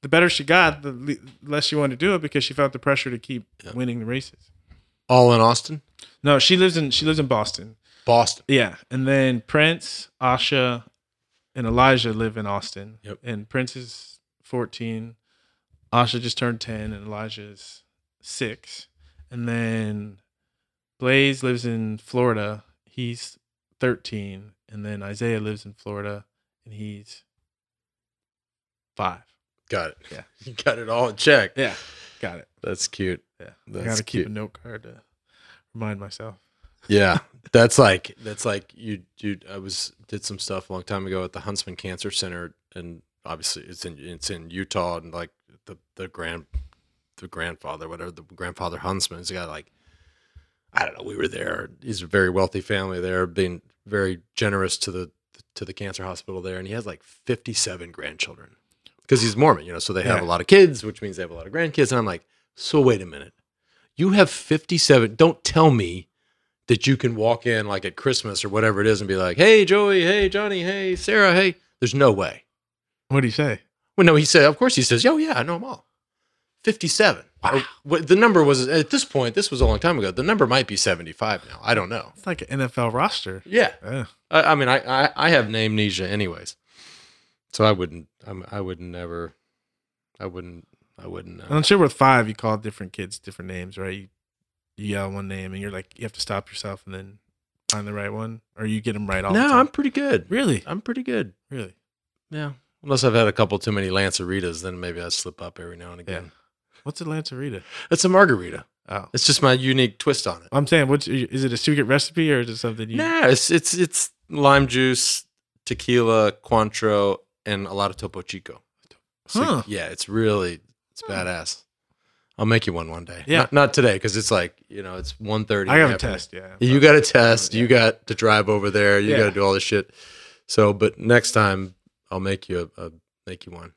Speaker 2: the better she got, the less she wanted to do it because she felt the pressure to keep
Speaker 1: Yeah.
Speaker 2: winning the races.
Speaker 1: All in Austin,
Speaker 2: No, she lives in she lives in Boston.
Speaker 1: Boston.
Speaker 2: Yeah, and then Prince, Asha, and Elijah live in Austin.
Speaker 1: Yep.
Speaker 2: And Prince is fourteen. Asha just turned ten, and Elijah is six. And then Blaze lives in Florida. He's thirteen, and then Isaiah lives in Florida, and he's five.
Speaker 1: Got it.
Speaker 2: Yeah.
Speaker 1: you got it all in check.
Speaker 2: Yeah, got it.
Speaker 1: That's cute.
Speaker 2: Yeah, I gotta keep a note card to remind myself.
Speaker 1: Yeah, that's like that's like you. You I was did some stuff a long time ago at the Huntsman Cancer Center, and obviously it's in it's in Utah, and like the the grand the grandfather, whatever the grandfather Huntsman's got like I don't know. We were there. He's a very wealthy family there, being very generous to the to the cancer hospital there, and he has like fifty seven grandchildren because he's Mormon, you know. So they have
Speaker 2: Yeah.
Speaker 1: a lot of kids, which means they have a lot of grandkids, and I'm like, so wait a minute, you have fifty seven. Don't tell me that you can walk in like at Christmas or whatever it is and be like, "Hey Joey, hey Johnny, hey Sarah, hey." There's no way.
Speaker 2: What do you say?
Speaker 1: Well, no, he said, of course he says, "Oh yeah, I know them all." Fifty-seven.
Speaker 2: Wow.
Speaker 1: Or what the number was at this point. This was a long time ago. The number might be seventy-five now. I don't know.
Speaker 2: It's like an NFL roster.
Speaker 1: Yeah,
Speaker 2: Yeah.
Speaker 1: I, I mean, I, I I have name amnesia anyways, so I wouldn't. I'm, I would never. I wouldn't. I wouldn't. Uh,
Speaker 2: I'm sure with five, you call different kids different names, right? You yell one name, and you're like, you have to stop yourself and then find the right one, or you get them right all the
Speaker 1: no,
Speaker 2: time.
Speaker 1: I'm pretty good.
Speaker 2: really,
Speaker 1: I'm pretty good.
Speaker 2: really.
Speaker 1: Yeah. Unless I've had a couple too many Lanceritas, then maybe I slip up every now and again.
Speaker 2: What's a Lancerita?
Speaker 1: It's a margarita.
Speaker 2: Oh,
Speaker 1: It's just my unique twist on it.
Speaker 2: I'm saying, what's is it a secret recipe or is it something you?
Speaker 1: Nah, it's it's it's lime juice, tequila, Cointreau, and a lot of Topo Chico. So,
Speaker 2: Huh.
Speaker 1: Yeah, it's really it's badass. I'll make you one one day.
Speaker 2: Yeah.
Speaker 1: not, not today because it's like you know it's 1.30
Speaker 2: I have a test. Yeah,
Speaker 1: You got to test. You got to drive over there. You
Speaker 2: Yeah.
Speaker 1: got to do all this shit. So, but next time I'll make you a, a make you one.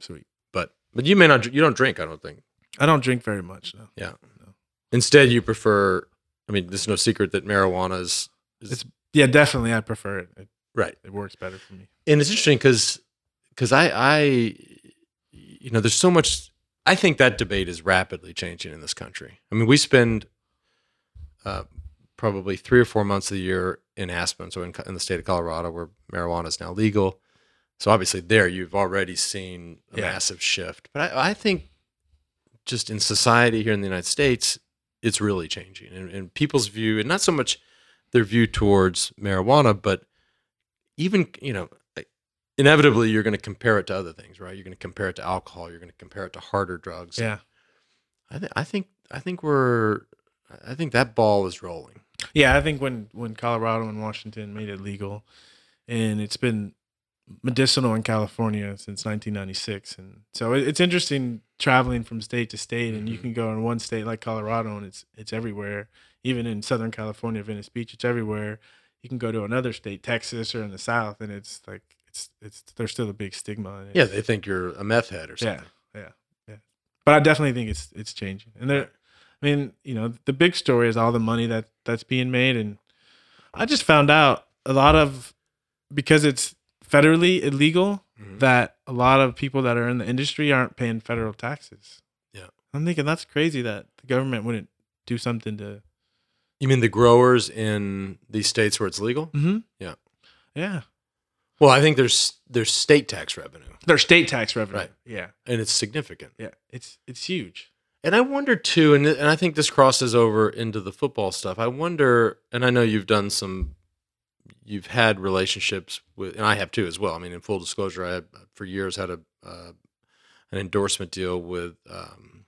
Speaker 2: sweet.
Speaker 1: But but you may not. You don't drink. I don't think.
Speaker 2: I don't drink very much. No.
Speaker 1: Yeah.
Speaker 2: No.
Speaker 1: Instead, you prefer. I mean, there's no secret that marijuana is. is
Speaker 2: It's- Yeah, definitely. I prefer it. It,
Speaker 1: right,
Speaker 2: it works better for me.
Speaker 1: and it's interesting because because I I you know there's so much. I think that debate is rapidly changing in this country. I mean, we spend uh, probably three or four months of the year in Aspen, so in, in the state of Colorado, where marijuana is now legal. So obviously, there you've already seen a
Speaker 2: Yeah.
Speaker 1: massive shift. But I, I think just in society here in the United States, it's really changing, and, and people's view, and not so much their view towards marijuana, but even you know, inevitably you're going to compare it to other things, right? You're going to compare it to alcohol. You're going to compare it to harder drugs.
Speaker 2: Yeah.
Speaker 1: I, th- I think I think we're I think that ball is rolling.
Speaker 2: Yeah, I think when when Colorado and Washington made it legal, and it's been medicinal in California since 1996, and so it, it's interesting traveling from state to state, and you
Speaker 1: Mhm.
Speaker 2: can go in one state like Colorado, and it's it's everywhere. Even in Southern California, Venice Beach, it's everywhere. You can go to another state, Texas, or in the South, and it's like it's it's there's still a big stigma.
Speaker 1: Yeah, they think you're a meth head or something.
Speaker 2: yeah, yeah, yeah. But I definitely think it's it's changing, and there. I mean, you know, the big story is all the money that that's being made, and I just found out a lot of because it's federally illegal
Speaker 1: Mhm.
Speaker 2: that a lot of people that are in the industry aren't paying federal taxes.
Speaker 1: Yeah.
Speaker 2: I'm thinking that's crazy that the government wouldn't do something to.
Speaker 1: You mean the growers in these states where it's legal?
Speaker 2: Mm-hmm.
Speaker 1: Yeah.
Speaker 2: Yeah.
Speaker 1: Well, I think there's there's state tax revenue,
Speaker 2: Their state tax revenue.
Speaker 1: Right.
Speaker 2: Yeah.
Speaker 1: and it's significant.
Speaker 2: Yeah. It's it's huge.
Speaker 1: And I wonder too, and and I think this crosses over into the football stuff. I wonder, and I know you've done some, you've had relationships with, and I have too as well. I mean, in full disclosure, I had, for years had a uh, an endorsement deal with um,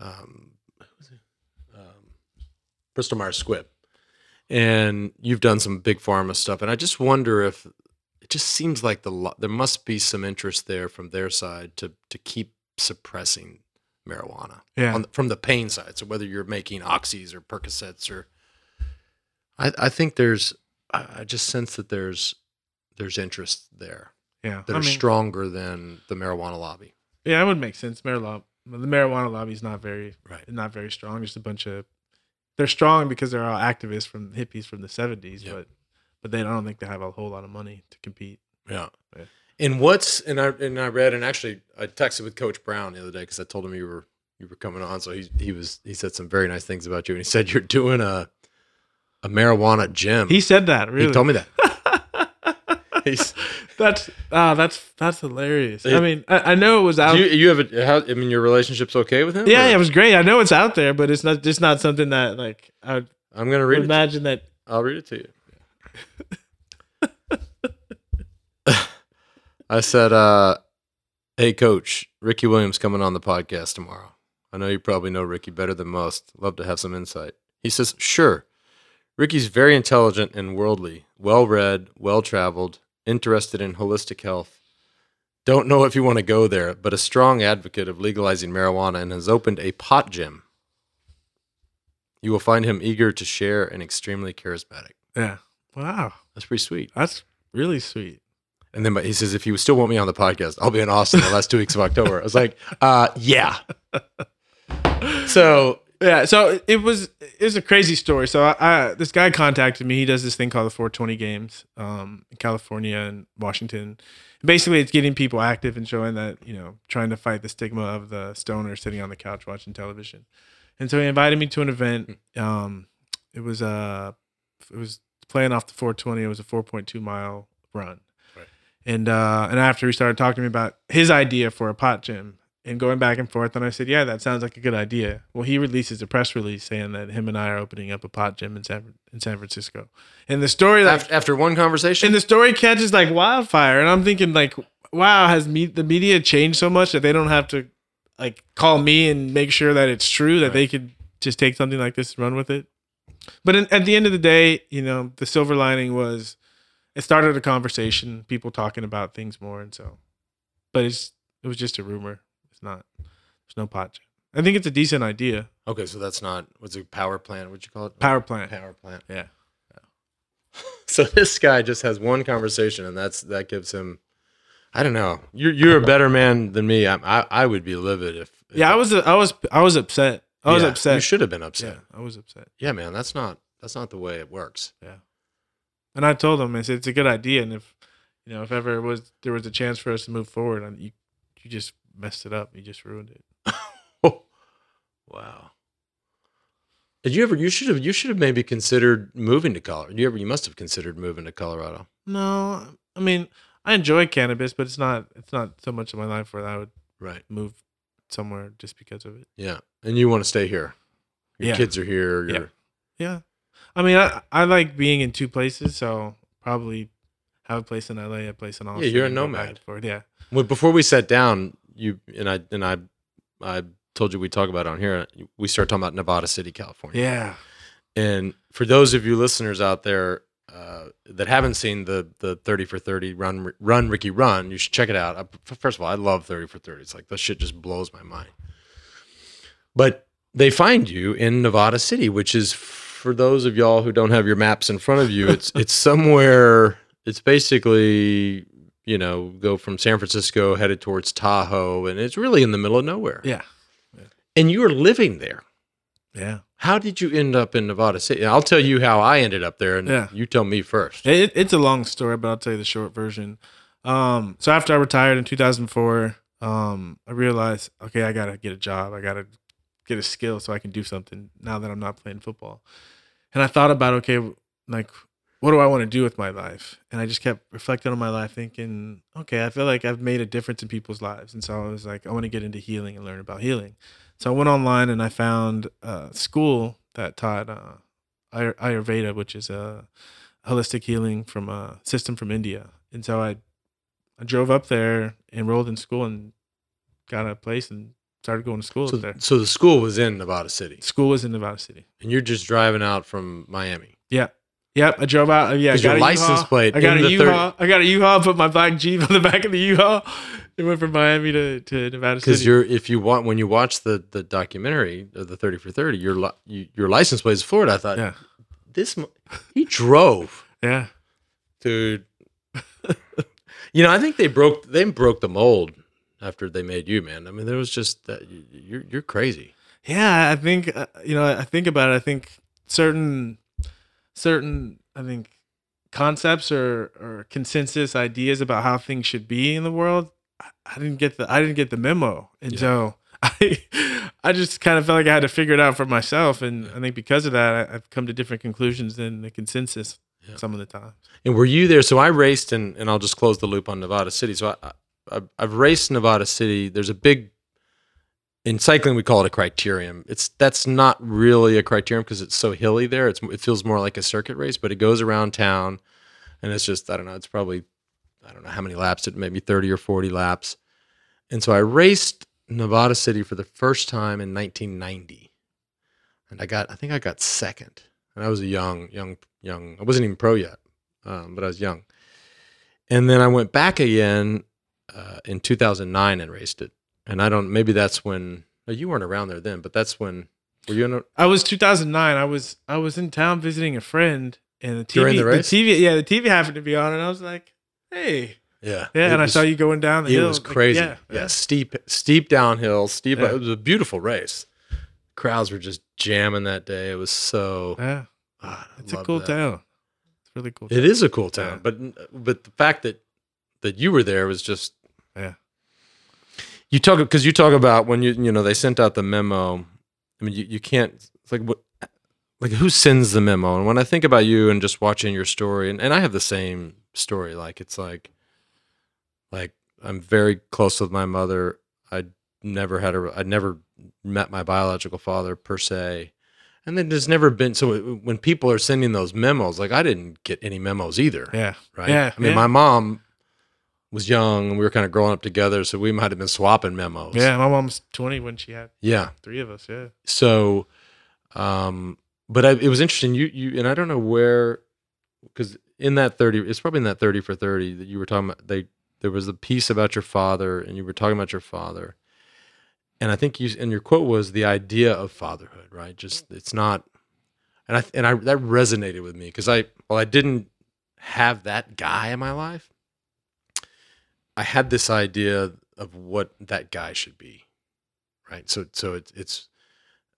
Speaker 1: um, who was it? um, Bristol Myers Squibb, and you've done some big pharma stuff. And I just wonder if it just seems like the there must be some interest there from their side to to keep suppressing marijuana
Speaker 2: Yeah.
Speaker 1: on the, from the pain side. So whether you're making oxys or Percocets or, I, I think there's, I just sense that there's, there's interest there
Speaker 2: yeah.
Speaker 1: that
Speaker 2: I
Speaker 1: are
Speaker 2: mean,
Speaker 1: stronger than the marijuana lobby.
Speaker 2: Yeah, it would make sense. Marijuana, the marijuana lobby is not very,
Speaker 1: Right.
Speaker 2: not very strong. Just a bunch of, they're strong because they're all activists from hippies from the seventies,
Speaker 1: Yeah.
Speaker 2: but, but they I don't think they have a whole lot of money to compete.
Speaker 1: Yeah.
Speaker 2: Yeah.
Speaker 1: And what's and I and I read and actually I texted with Coach Brown the other day because I told him you were you were coming on. So he he was he said some very nice things about you and he said you're doing a a marijuana gym.
Speaker 2: He said that. Really,
Speaker 1: he told me that.
Speaker 2: That's ah, that's that's hilarious.
Speaker 1: It-
Speaker 2: I mean, I, I know it was out.
Speaker 1: you, you have a how, I mean your relationship's okay with him?
Speaker 2: yeah,
Speaker 1: or-
Speaker 2: it was great. I know it's out there, but it's not just not something that like I.
Speaker 1: I'm gonna read it.
Speaker 2: imagine that.
Speaker 1: I'll read it to you. I said, uh, "Hey, Coach, Ricky Williams coming on the podcast tomorrow. I know you probably know Ricky better than most. Love to have some insight." He says, "Sure. Ricky's very intelligent and worldly, well-read, well-traveled, interested in holistic health. Don't know if you want to go there, but a strong advocate of legalizing marijuana and has opened a pot gym. You will find him eager to share and extremely charismatic."
Speaker 2: Yeah. Wow,
Speaker 1: That's pretty sweet.
Speaker 2: that's really sweet.
Speaker 1: And then but he says, if you still want me on the podcast, I'll be in Austin the last two weeks of October. I was like, uh, yeah. So
Speaker 2: Yeah, so it was it was a crazy story. So I, I this guy contacted me. He does this thing called the 420 Games um, in California and Washington. Basically, it's getting people active and showing that you know trying to fight the stigma of the stoner sitting on the couch watching television. And so he invited me to an event. Um, it was uh it was playing off the 420. It was a 4.2 mile run.
Speaker 1: Right.
Speaker 2: And uh, and after he started talking to me about his idea for a pot gym and going back and forth, and I said, "Yeah, that sounds like a good idea." Well, he releases a press release saying that him and I are opening up a pot gym in San in San Francisco. And the story
Speaker 1: after, after one conversation,
Speaker 2: and the story catches like wildfire, and I'm thinking like, wow, has me the media changed so much that they don't have to like call me and make sure that it's true that
Speaker 1: Right.
Speaker 2: they could just take something like this and run with it. But in, at the end of the day, you know, the silver lining was it started a conversation, people talking about things more, and so. But it's it was just a rumor. It's not. There's no pot. I think it's a decent idea.
Speaker 1: okay, so that's not what's a power plant? What'd you call it?
Speaker 2: Power plant.
Speaker 1: Power plant.
Speaker 2: Yeah.
Speaker 1: So this guy just has one conversation, and that's that gives him. I don't know. You're you're a better man than me. I I, I would be livid if. if
Speaker 2: Yeah, I was I was I was upset. I was
Speaker 1: Yeah,
Speaker 2: upset.
Speaker 1: You should have been upset.
Speaker 2: Yeah, I was upset.
Speaker 1: Yeah, man. That's not that's not the way it works. Yeah.
Speaker 2: And I told him, I said, it's a good idea. And if, you know, if ever it was, there was a chance for us to move forward, and you, you just messed it up. You just ruined it.
Speaker 1: wow. Did you ever? You should have. You should have maybe considered moving to Colorado. You ever? You must have considered moving to Colorado.
Speaker 2: No, I mean, I enjoy cannabis, but it's not, it's not so much of my life where I would
Speaker 1: Right.
Speaker 2: move somewhere just because of it.
Speaker 1: Yeah. And you want to stay here. Your
Speaker 2: Yeah.
Speaker 1: kids are here.
Speaker 2: Yeah. Yeah. I mean, I, I like being in two places, so probably have a place in LA, a place in Austin.
Speaker 1: Yeah, you're a
Speaker 2: and go back
Speaker 1: nomad.
Speaker 2: and forth, Yeah.
Speaker 1: Well, before we sat down, you and I and I, I told you we talk about it on here. We started talking about Nevada City, California.
Speaker 2: Yeah.
Speaker 1: And for those of you listeners out there uh, that haven't seen the the thirty for thirty run run Ricky run, you should check it out. I, first of all, I love thirty for thirty. It's like this shit just blows my mind. But they find you in Nevada City, which is for those of y'all who don't have your maps in front of you. It's it's somewhere. It's basically you know go from San Francisco headed towards Tahoe, and it's really in the middle of nowhere.
Speaker 2: Yeah.
Speaker 1: And you are living there.
Speaker 2: Yeah.
Speaker 1: How did you end up in Nevada City? I'll tell you how I ended up there, and
Speaker 2: Yeah.
Speaker 1: you tell me first.
Speaker 2: It, it's a long story, but I'll tell you the short version. Um, so after I retired in 2004, um, I realized, okay, I gotta get a job. I gotta get a skill so I can do something now that I'm not playing football. And I thought about, okay, like, what do I want to do with my life? And I just kept reflecting on my life, thinking, okay, I feel like I've made a difference in people's lives. And so I was like, I want to get into healing and learn about healing. So I went online and I found a school that taught uh, Ayur- Ayurveda, which is a holistic healing from a system from India. And so I, I drove up there, enrolled in school, and got a place and started going to school
Speaker 1: So,
Speaker 2: up there.
Speaker 1: so the school was in Nevada City,
Speaker 2: School was in Nevada City.
Speaker 1: and you're just driving out from Miami.
Speaker 2: Yeah. Yep, I drove out. Yeah,
Speaker 1: 'Cause
Speaker 2: got
Speaker 1: your
Speaker 2: a
Speaker 1: license
Speaker 2: U-Haul.
Speaker 1: plate
Speaker 2: I got a U-Haul. I got a U-Haul. Put my black Jeep on the back of the U-Haul. It went from Miami to, to Nevada City.
Speaker 1: Because you're if you want when you watch the the documentary of the thirty for thirty, your li- you, your license plate is Florida. I thought
Speaker 2: yeah,
Speaker 1: this he drove,
Speaker 2: yeah,
Speaker 1: dude. you know, I think they broke they broke the mold after they made you, man. I mean, there was just that you- you're you're crazy.
Speaker 2: yeah. I think uh, you know. I think about it. I think certain, certain. I think concepts or or consensus ideas about how things should be in the world. I, I didn't get the. I didn't get the memo, and
Speaker 1: Yeah.
Speaker 2: so I, I just kind of felt like I had to figure it out for myself. And I think because of that, I, I've come to different conclusions than the consensus
Speaker 1: Yeah.
Speaker 2: some of the time.
Speaker 1: And were you there? So I raced, and, and I'll just close the loop on Nevada City. So I, I, I've raced Nevada City. There's a big in cycling we call it a criterium. It's that's not really a criterium because it's so hilly there. It's it feels more like a circuit race, but it goes around town, and it's just I don't know. It's probably I don't know how many laps. It maybe thirty or forty laps. And so I raced Nevada City for the first time in 1990, and I got I think I got second, and I was a young young young. I wasn't even pro yet um, but I was young. And then I went back again uh, in 2009 and raced it. And I don't, maybe that's when, oh, you weren't around there then, but that's when, were you in a,
Speaker 2: I was 2009. I was I was in town visiting a friend, and the TV,
Speaker 1: the race?
Speaker 2: TV, yeah, the TV happened to be on, and I was like, hey,
Speaker 1: yeah.
Speaker 2: yeah, and I saw you going down the
Speaker 1: It
Speaker 2: hill.
Speaker 1: It was
Speaker 2: Like,
Speaker 1: crazy.
Speaker 2: yeah,
Speaker 1: yeah, Steep, steep downhill, steep.
Speaker 2: Yeah.
Speaker 1: It was a beautiful race. Crowds were just jamming that day. It was so,
Speaker 2: yeah.
Speaker 1: ah, I
Speaker 2: It's a cool
Speaker 1: that.
Speaker 2: town. It's really cool.
Speaker 1: It is a cool town,
Speaker 2: Yeah.
Speaker 1: but but the fact that that you were there was just
Speaker 2: Yeah.
Speaker 1: You talk because you talk about when you you know they sent out the memo. I mean, you, you can't it's like what like who sends the memo? And when I think about you and just watching your story, and, and I have the same story. Like it's like like I'm very close with my mother. I never had a I never met my biological father per se. And then there's never been so when people are sending those memos, like I didn't get any memos either
Speaker 2: Yeah.
Speaker 1: right?
Speaker 2: Yeah,
Speaker 1: I mean,
Speaker 2: yeah.
Speaker 1: my mom was young and we were kind of growing up together, so we might have been swapping memos.
Speaker 2: Yeah. My mom's 20 when she had
Speaker 1: Yeah.
Speaker 2: three of us. Yeah.
Speaker 1: So, um, but I, it was interesting. You, you, and I don't know where, because in that 30, it's probably in that 30 for 30 that you were talking about, they, there was a piece about your father and you were talking about your father. And I think you, and your quote was the idea of fatherhood, right? Just, it's not, and I, and I, that resonated with me because I, well, I didn't have that guy in my life. I had this idea of what that guy should be, right? So, so it, it's,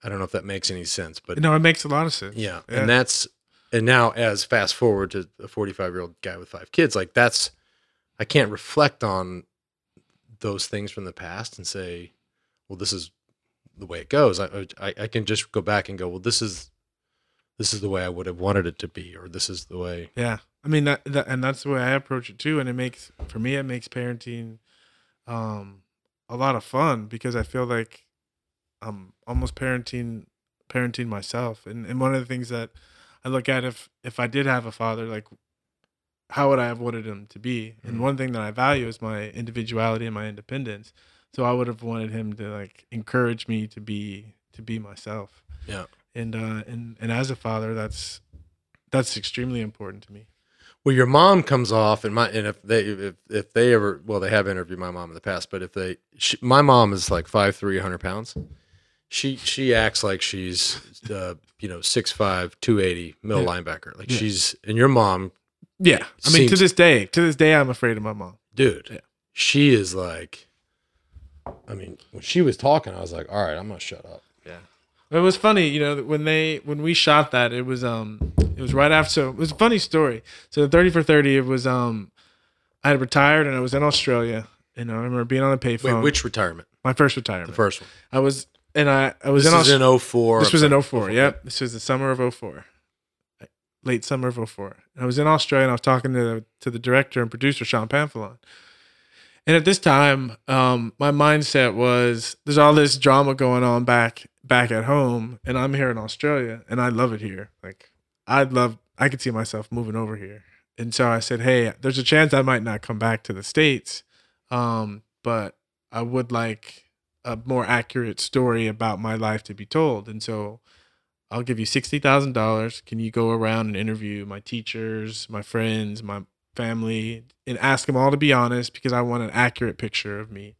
Speaker 1: I don't know if that makes any sense, but
Speaker 2: No, it makes a lot of sense.
Speaker 1: yeah,
Speaker 2: Yeah.
Speaker 1: and that's and now as fast forward to a 45 year old guy with five kids, like that's I can't reflect on those things from the past and say, well, this is the way it goes. I I, I can just go back and go, well, this is this is the way I would have wanted it to be, or this is the way.
Speaker 2: Yeah. I mean that, that and that's the way I approach it too. And it makes for me it makes parenting um a lot of fun because I feel like I'm almost parenting parenting myself. And and one of the things that I look at if if I did have a father, like how would I have wanted him to be? And
Speaker 1: Mhm.
Speaker 2: one thing that I value is my individuality and my independence. So I would have wanted him to like encourage me to be to be myself.
Speaker 1: Yeah.
Speaker 2: And uh and and as a father, that's that's extremely important to me.
Speaker 1: Well, your mom comes off, and my and if they if if they ever well, they have interviewed my mom in the past, but if they she, my mom is like five three hundred pounds. She she acts like she's uh, you know six five two eighty middle
Speaker 2: Yeah.
Speaker 1: linebacker. Like
Speaker 2: Yeah.
Speaker 1: she's and your mom,
Speaker 2: Yeah. I mean, to this day, to this day, I'm afraid of my mom.
Speaker 1: dude.
Speaker 2: Yeah.
Speaker 1: She is like. I mean, when she was talking, I was like, "All right, I'm gonna shut up."
Speaker 2: It was funny, you know, when they when we shot that, it was um it was right after so it was a funny story. So the 30 for 30, it was um I had retired and I was in Australia and I remember being on a
Speaker 1: Wait,
Speaker 2: payphone.
Speaker 1: which retirement?
Speaker 2: my first retirement.
Speaker 1: The first one.
Speaker 2: I was and I I was
Speaker 1: This
Speaker 2: in
Speaker 1: is
Speaker 2: Australia.
Speaker 1: in 04.
Speaker 2: This was in
Speaker 1: sorry,
Speaker 2: 04. Yep. This was the summer of 04. Late summer of 04. And I was in Australia and I was talking to the, to the director and producer, Sean Pamphilon. And at this time, um, my mindset was there's all this drama going on back back at home, and I'm here in Australia, and I love it here. Like I'd love, I could see myself moving over here. And so I said, hey, there's a chance I might not come back to the states, um, but I would like a more accurate story about my life to be told. And so I'll give you sixty thousand dollars. Can you go around and interview my teachers, my friends, my family, and ask them all to be honest because I want an accurate picture of me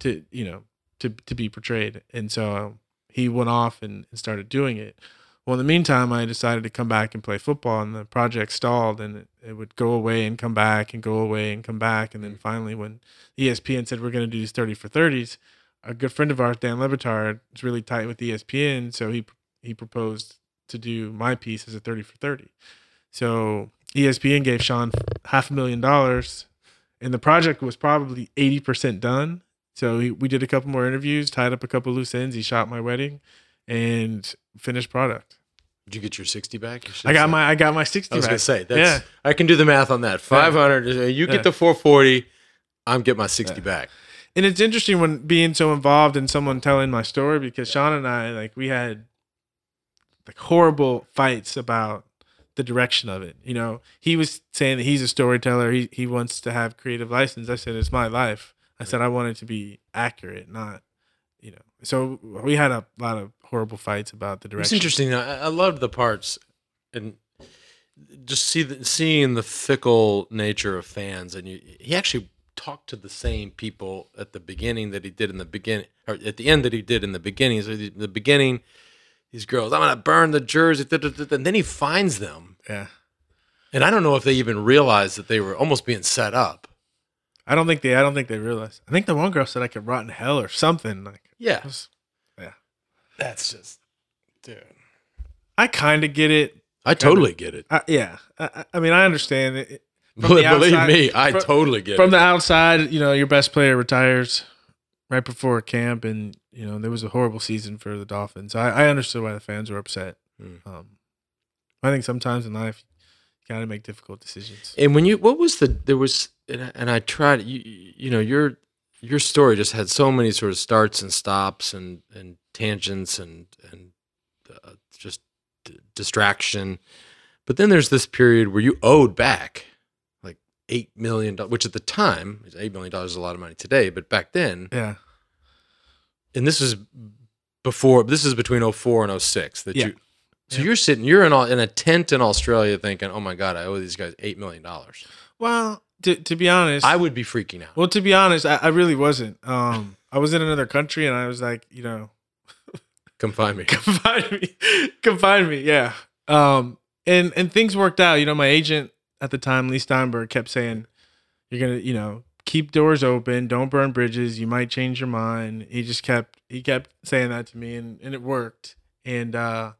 Speaker 2: to you know to to be portrayed. And so he went off and, and started doing it. Well, in the meantime, I decided to come back and play football, and the project stalled, and it, it would go away and come back and go away and come back, and then mm-hmm. finally, when ESPN said we're going to do these thirty for thirties, a good friend of ours, Dan Le Batard, is really tight with ESPN, so he he proposed to do my piece as a 30 for 30. So ESPN gave Sean half a million dollars, and the project was probably 80% done. So he, we did a couple more interviews, tied up a couple loose ends. He shot my wedding and finished product.
Speaker 1: Did you get your 60 back?
Speaker 2: I got my I got my 60
Speaker 1: I was
Speaker 2: back.
Speaker 1: to say, that's,
Speaker 2: Yeah.
Speaker 1: I can do the math on that. 500, uh, you get
Speaker 2: Yeah.
Speaker 1: the 440, I'm get my 60
Speaker 2: Yeah.
Speaker 1: back.
Speaker 2: and it's interesting when being so involved in someone telling my story because Sean and I like we had like horrible fights about the direction of it. You know, he was saying that he's a storyteller. He he wants to have creative license. I said it's my life. I said I wanted to be accurate, not you know. So we had a lot of horrible fights about the direction.
Speaker 1: It's interesting. I, I loved the parts and just see the, seeing the fickle nature of fans. And you, he actually talked to the same people at the beginning that he did in the beginning, or at the end that he did in the beginning. So the, the beginning, these girls, I'm gonna burn the jersey, and then he finds them,
Speaker 2: Yeah,
Speaker 1: and I don't know if they even realized that they were almost being set up.
Speaker 2: I don't think they. I don't think they realized. I think the one girl said I could rot in hell or something. Like
Speaker 1: Yeah,
Speaker 2: it was-
Speaker 1: that's just, dude.
Speaker 2: I kind of get it.
Speaker 1: I totally get it.
Speaker 2: I, yeah, I, I- I mean I understand it. From
Speaker 1: Believe
Speaker 2: outside-
Speaker 1: me, I
Speaker 2: from-
Speaker 1: totally get
Speaker 2: from
Speaker 1: it.
Speaker 2: From the outside, you know, your best player retires right before camp, and you know there was a horrible season for the Dolphins. I, I understood why the fans were upset.
Speaker 1: Hmm.
Speaker 2: Um, I think sometimes in life you got to make difficult decisions.
Speaker 1: And when you, what was the, there was, and I, and I tried, you, you know, your, your story just had so many sort of starts and stops and, and tangents and, and uh, just d- distraction. But then there's this period where you owed back like $8 million, which at the time, $8 million is a lot of money today, but back then,
Speaker 2: Yeah,
Speaker 1: and this is before, this is between 04 and 06 that
Speaker 2: Yeah.
Speaker 1: you, so
Speaker 2: Yeah.
Speaker 1: you're sitting, you're in, all, in a tent in Australia thinking, oh my God, I owe these guys $8 million.
Speaker 2: well, to to be honest,
Speaker 1: I would be freaking out.
Speaker 2: well to be honest, I, I really wasn't. Um, I was in another country, and I was like, you know,
Speaker 1: Come find me.
Speaker 2: confine me confine me yeah um and and things worked out you know my agent at the time leigh steinberg kept saying you're gonna you know keep doors open don't burn bridges you might change your mind he just kept he kept saying that to me and and it worked and uh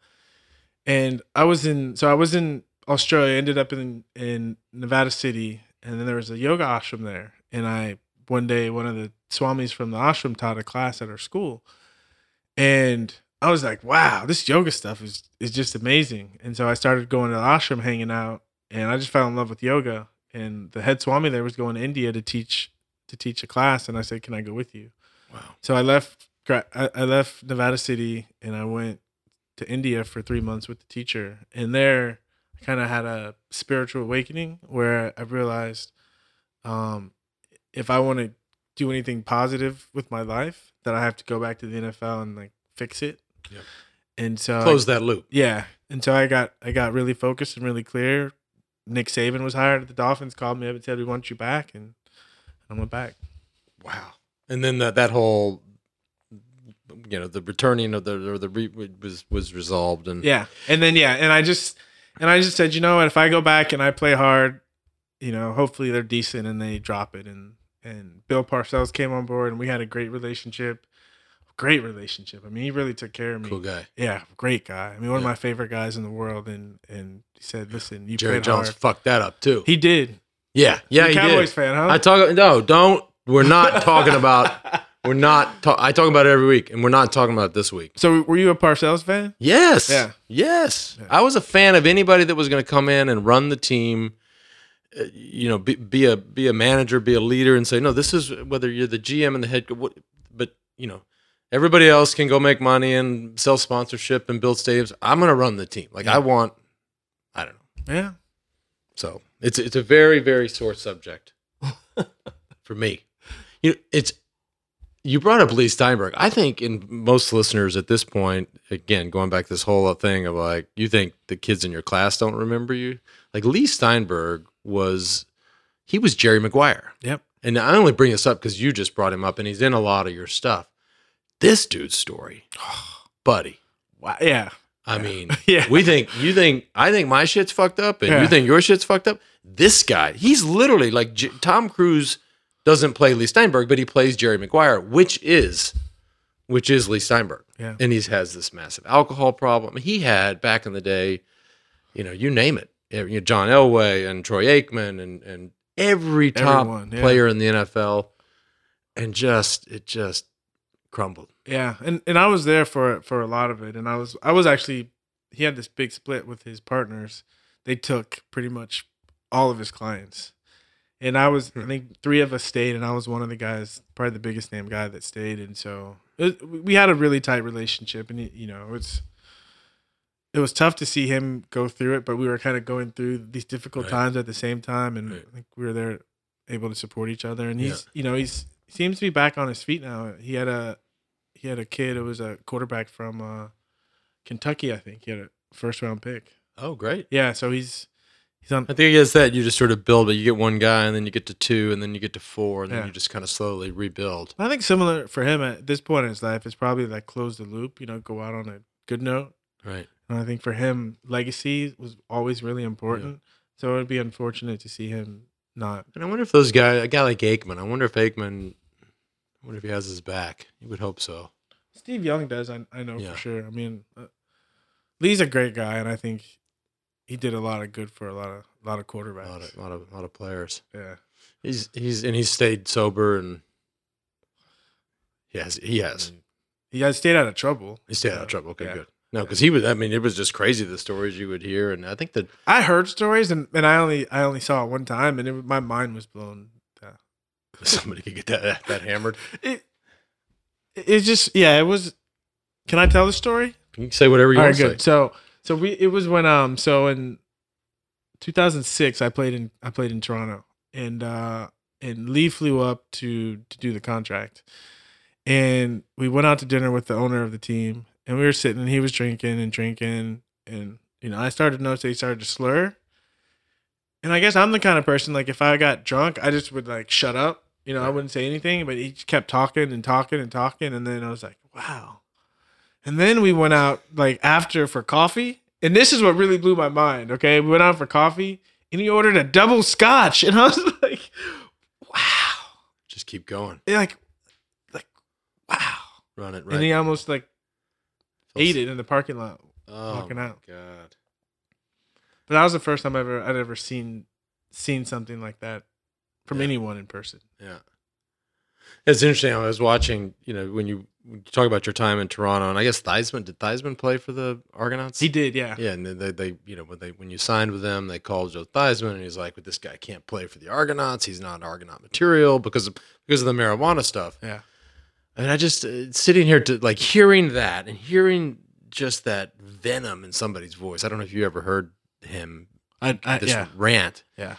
Speaker 2: and i was in so i was in australia ended up in in nevada city and then there was a yoga ashram there and i one day one of the swamis from the ashram taught a class at our school and I was like, wow, this yoga stuff is is just amazing. And so I started going to the ashram, hanging out, and I just fell in love with yoga. And the head swami there was going to India to teach to teach a class, and I said, "Can I go with you?"
Speaker 1: Wow.
Speaker 2: So I left I, I left Nevada City and I went to India for three months with the teacher, and there I kind of had a spiritual awakening where I realized, um, if I want to do anything positive with my life, that I have to go back to the NFL and like fix it.
Speaker 1: Yep.
Speaker 2: And so
Speaker 1: Close that loop.
Speaker 2: yeah, and so I got I got really focused and really clear. Nick Saban was hired at the Dolphins, called me up and said we want you back, and I went back.
Speaker 1: Wow. And then that that whole, you know, the returning of the or the re, was was resolved and
Speaker 2: Yeah, and then yeah, and I just and I just said, you know what? If I go back and I play hard, you know, hopefully they're decent and they drop it. And and Bill Parcells came on board, and we had a great relationship. Great relationship. I mean, he really took care of me.
Speaker 1: cool guy.
Speaker 2: Yeah, great guy. I mean, one of my favorite guys in the world. And and he said, listen, you
Speaker 1: Jerry
Speaker 2: played
Speaker 1: Jones
Speaker 2: hard.
Speaker 1: fucked that up too.
Speaker 2: He did.
Speaker 1: yeah, yeah,
Speaker 2: You're
Speaker 1: he
Speaker 2: Cowboys
Speaker 1: did.
Speaker 2: fan, huh?
Speaker 1: I talk. No, don't. We're not talking about. We're not. Ta- I talk about it every week, and we're not talking about it this week.
Speaker 2: so were you a Parcells fan?
Speaker 1: Yes.
Speaker 2: Yeah.
Speaker 1: Yes.
Speaker 2: Yeah.
Speaker 1: I was a fan of anybody that was going to come in and run the team. uh, You know, be, be a be a manager, be a leader, and say, no, this is whether you're the GM and the head. What, but you know, everybody else can go make money and sell sponsorship and build stadiums. I'm going to run the team. Like
Speaker 2: Yeah.
Speaker 1: I want. I don't know.
Speaker 2: Yeah.
Speaker 1: So it's it's a very very sore subject for me. You know, it's you brought up Leigh Steinberg. I think in most listeners at this point, again, going back to this whole thing of like, you think the kids in your class don't remember you. Like Leigh Steinberg was, he was Jerry Maguire.
Speaker 2: Yep.
Speaker 1: And I only bring this up because you just brought him up, and he's in a lot of your stuff. This dude's story, buddy.
Speaker 2: Wow. Yeah.
Speaker 1: I mean,
Speaker 2: Yeah.
Speaker 1: we think you think I think my shit's fucked up, and
Speaker 2: Yeah.
Speaker 1: you think your shit's fucked up. This guy, he's literally like J- Tom Cruise doesn't play Leigh Steinberg, but he plays Jerry Maguire, which is which is Leigh Steinberg,
Speaker 2: Yeah.
Speaker 1: and he has this massive alcohol problem. He had back in the day, you know, you name it, eh, you know, John Elway and Troy Aikman and and every top
Speaker 2: Everyone, yeah.
Speaker 1: player in the NFL, and just it just crumbled.
Speaker 2: Yeah, and and I was there for for a lot of it, and I was I was actually he had this big split with his partners. They took pretty much all of his clients, and I was I think three of us stayed, and I was one of the guys, probably the biggest name guy that stayed, and so it, we had a really tight relationship, and you know it's it was tough to see him go through it, but we were kind of going through these difficult
Speaker 1: Right.
Speaker 2: times at the same time, and
Speaker 1: Right.
Speaker 2: I think we were there able to support each other. And he's you know he's he seems to be back on his feet now. He had a he had a kid who was a quarterback from uh, Kentucky, I think. He had a first round pick.
Speaker 1: Oh, great.
Speaker 2: Yeah, so he's he's on.
Speaker 1: I think it's that you just sort of build, but you get one guy, and then you get to two, and then you get to four, and then
Speaker 2: Yeah.
Speaker 1: you just kind of slowly rebuild.
Speaker 2: I think similar for him at this point in his life is probably like close the loop. You know, go out on a good note.
Speaker 1: Right.
Speaker 2: And I think for him, legacy was always really important. So it would be unfortunate to see him not.
Speaker 1: And I wonder if those guys, a guy like Aikman, I wonder if Aikman, I wonder if he has his back. You would hope so.
Speaker 2: Steve Young does, I, I know
Speaker 1: Yeah.
Speaker 2: for sure. I mean, uh, Leigh's a great guy, and I think he did a lot of good for a lot of a lot of quarterbacks, A
Speaker 1: lot of, lot of, a lot of players.
Speaker 2: yeah,
Speaker 1: He's, he's, and he's stayed sober, and he has, he has. Mm.
Speaker 2: he has stayed out of trouble.
Speaker 1: He stayed out of trouble. Okay,
Speaker 2: Yeah.
Speaker 1: good. No, because he was. I mean, it was just crazy the stories you would hear, and I think that
Speaker 2: I heard stories, and, and I only I only saw it one time, and it, my mind was blown. Yeah.
Speaker 1: Uh, somebody could get that that hammered.
Speaker 2: It it just yeah, it was. Can I tell the story?
Speaker 1: You can say whatever you
Speaker 2: All
Speaker 1: want
Speaker 2: right,
Speaker 1: to
Speaker 2: good.
Speaker 1: say.
Speaker 2: So so we it was when um so in 2006 I played in I played in Toronto and uh and Leigh flew up to to do the contract. And we went out to dinner with the owner of the team and we were sitting and he was drinking and drinking and you know I started to notice that he started to slur. And I guess I'm the kind of person like if I got drunk I just would like shut up. You know I wouldn't say anything but he kept talking and talking and talking. And then I was like wow and then we went out like after for coffee. And this is what really blew my mind. Okay. We went out for coffee and he ordered a double scotch. And I was like, wow.
Speaker 1: Just keep going.
Speaker 2: And like, like, wow.
Speaker 1: Run it right.
Speaker 2: And he almost like ate it in the parking lot.
Speaker 1: oh,
Speaker 2: walking
Speaker 1: my
Speaker 2: out.
Speaker 1: God.
Speaker 2: But that was the first time I ever I'd ever seen seen something like that from
Speaker 1: Yeah.
Speaker 2: anyone in person.
Speaker 1: Yeah. It's interesting. I was watching, you know, when you talk about your time in Toronto, and I guess Theismann, did Theismann play for the Argonauts?
Speaker 2: He did, yeah.
Speaker 1: Yeah, and they, they, you know, when they when you signed with them, they called Joe Theismann, and he's like, "But this guy can't play for the Argonauts. He's not Argonaut material because of because of the marijuana stuff."
Speaker 2: Yeah.
Speaker 1: And I just uh, sitting here to like hearing that and hearing just that venom in somebody's voice. I don't know if you ever heard him
Speaker 2: I, I
Speaker 1: this
Speaker 2: yeah
Speaker 1: rant.
Speaker 2: yeah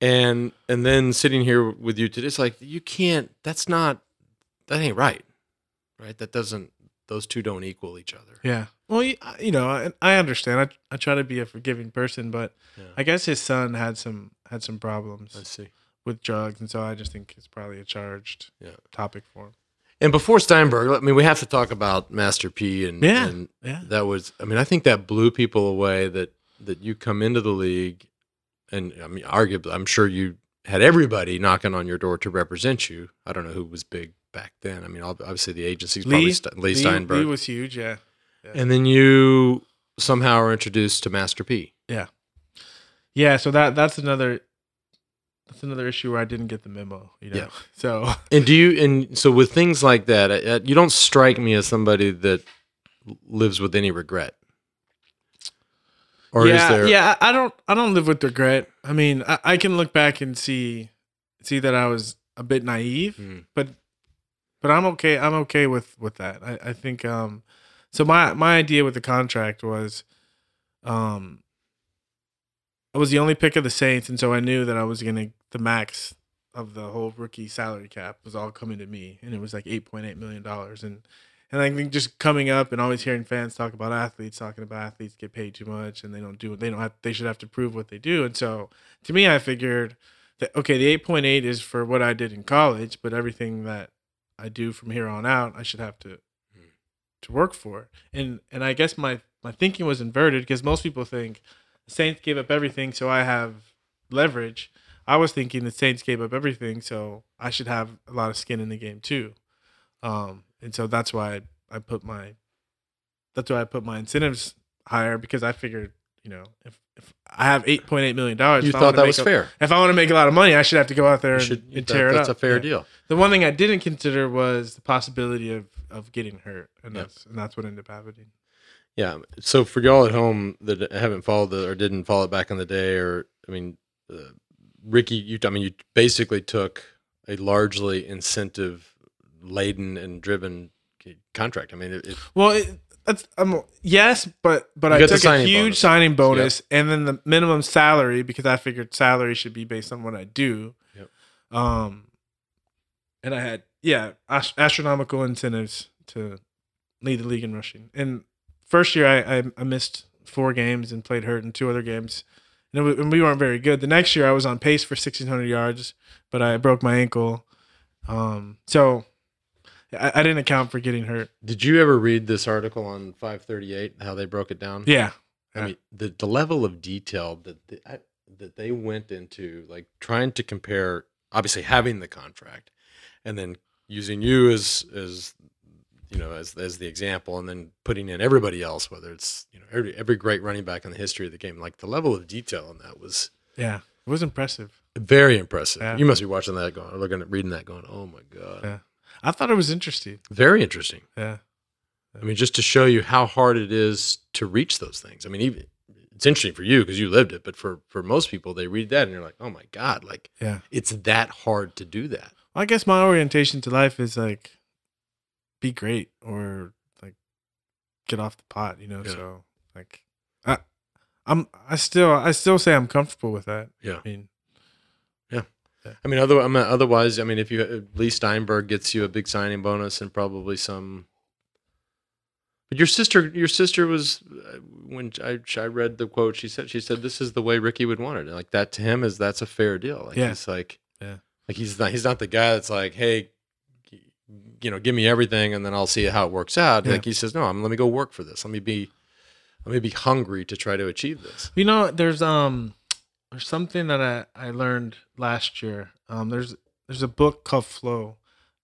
Speaker 1: And and then sitting here with you today, it's like you can't. That's not. That ain't right. Right. That doesn't. Those two don't equal each other.
Speaker 2: yeah. Well, you, you know, I, I understand. I I try to be a forgiving person, but
Speaker 1: Yeah.
Speaker 2: I guess his son had some had some problems
Speaker 1: I see.
Speaker 2: with drugs, and so I just think it's probably a charged
Speaker 1: Yeah.
Speaker 2: topic for him.
Speaker 1: And before Steinberg, I mean, we have to talk about Master P. And,
Speaker 2: Yeah.
Speaker 1: and
Speaker 2: Yeah.
Speaker 1: that was. I mean, I think that blew people away. That that you come into the league, and I mean, arguably, I'm sure you had everybody knocking on your door to represent you. I don't know who was big back then. I mean, obviously the agency's probably
Speaker 2: Leigh,
Speaker 1: St- Leigh
Speaker 2: Leigh,
Speaker 1: Steinberg,
Speaker 2: Leigh was huge. Yeah.
Speaker 1: and then you somehow are introduced to Master P.
Speaker 2: Yeah. Yeah. So that that's another that's another issue where I didn't get the memo. You know.
Speaker 1: Yeah.
Speaker 2: So
Speaker 1: And do you? And so with things like that, uh, you don't strike me as somebody that lives with any regret. Or
Speaker 2: yeah,
Speaker 1: is there?
Speaker 2: yeah. I I don't I don't live with regret. I mean, I, I can look back and see see that I was a bit naive,
Speaker 1: Mm.
Speaker 2: but but I'm okay. I'm okay with with that. I, I think um so my my idea with the contract was um I was the only pick of the Saints and so I knew that I was gonna the max of the whole rookie salary cap was all coming to me and it was like eight point eight million dollars and and I think just coming up and always hearing fans talk about athletes talking about athletes get paid too much and they don't do they don't have they should have to prove what they do and so to me I figured that okay the 8.8 is for what I did in college but everything that I do from here on out I should have to to work for. And and I guess my my thinking was inverted because most people think Saints gave up everything so I have leverage. I was thinking the Saints gave up everything so I should have a lot of skin in the game too. Um and so that's why I, I put my that's why I put my incentives higher because I figured you know if if I have 8.8 million dollars
Speaker 1: You thought that was
Speaker 2: a-
Speaker 1: fair.
Speaker 2: if I want to make a lot of money, I should have to go out there and,
Speaker 1: should,
Speaker 2: and
Speaker 1: that-
Speaker 2: tear it
Speaker 1: that's
Speaker 2: up.
Speaker 1: a fair
Speaker 2: Yeah.
Speaker 1: deal.
Speaker 2: The one thing I didn't consider was the possibility of of getting hurt, and that's and that's what ended up happening.
Speaker 1: Yeah. So for y'all at home that haven't followed the or didn't follow it back in the day, or I mean, uh, Ricky, you I mean, you basically took a largely incentive laden and driven contract. I mean, it, it,
Speaker 2: Well, it, that's um, yes, but but
Speaker 1: You
Speaker 2: I took a huge
Speaker 1: bonus.
Speaker 2: signing bonus, and then the minimum salary because I figured salary should be based on what I do.
Speaker 1: Yep.
Speaker 2: Um, and I had yeah ast- astronomical incentives to lead the league in rushing. And first year I I, I missed four games and played hurt in two other games, and, it was, and we weren't very good. The next year I was on pace for sixteen hundred yards, but I broke my ankle. Um, so I, I didn't account for getting hurt.
Speaker 1: did you ever read this article on 538? How they broke it down?
Speaker 2: Yeah.
Speaker 1: I mean, the, the level of detail that the, I, that they went into, like trying to compare, obviously having the contract, and then using you as as you know as as the example, and then putting in everybody else, whether it's you know every every great running back in the history of the game, like the level of detail in that was
Speaker 2: Yeah, it was impressive.
Speaker 1: very impressive.
Speaker 2: Yeah.
Speaker 1: You must be watching that, going, looking at reading that, going, oh my god,
Speaker 2: Yeah. I thought it was interesting.
Speaker 1: very interesting.
Speaker 2: Yeah,
Speaker 1: I mean, just to show you how hard it is to reach those things. I mean, even it's interesting for you because you lived it, but for for most people, they read that and you're like, oh my god, like
Speaker 2: yeah.
Speaker 1: it's that hard to do that.
Speaker 2: Well, I guess my orientation to life is like, be great or like, get off the pot. You know,
Speaker 1: Yeah.
Speaker 2: so like, I, I'm I still I still say I'm comfortable with that.
Speaker 1: Yeah.
Speaker 2: I mean,
Speaker 1: I mean, other, I mean, otherwise, I mean, if you Leigh Steinberg gets you a big signing bonus and probably some. But your sister, your sister was uh, when I, I read the quote. She said, she said, "This is the way Ricky would want it." Like that to him is that's a fair deal. Like
Speaker 2: Yeah.
Speaker 1: he's like,
Speaker 2: Yeah.
Speaker 1: like he's not he's not the guy that's like, hey, you know, give me everything and then I'll see how it works out.
Speaker 2: Yeah.
Speaker 1: Like he says, no, I'm let me go work for this. Let me be, let me be hungry to try to achieve this.
Speaker 2: you know, there's um, there's something that I I learned last year. Um, there's there's a book called Flow,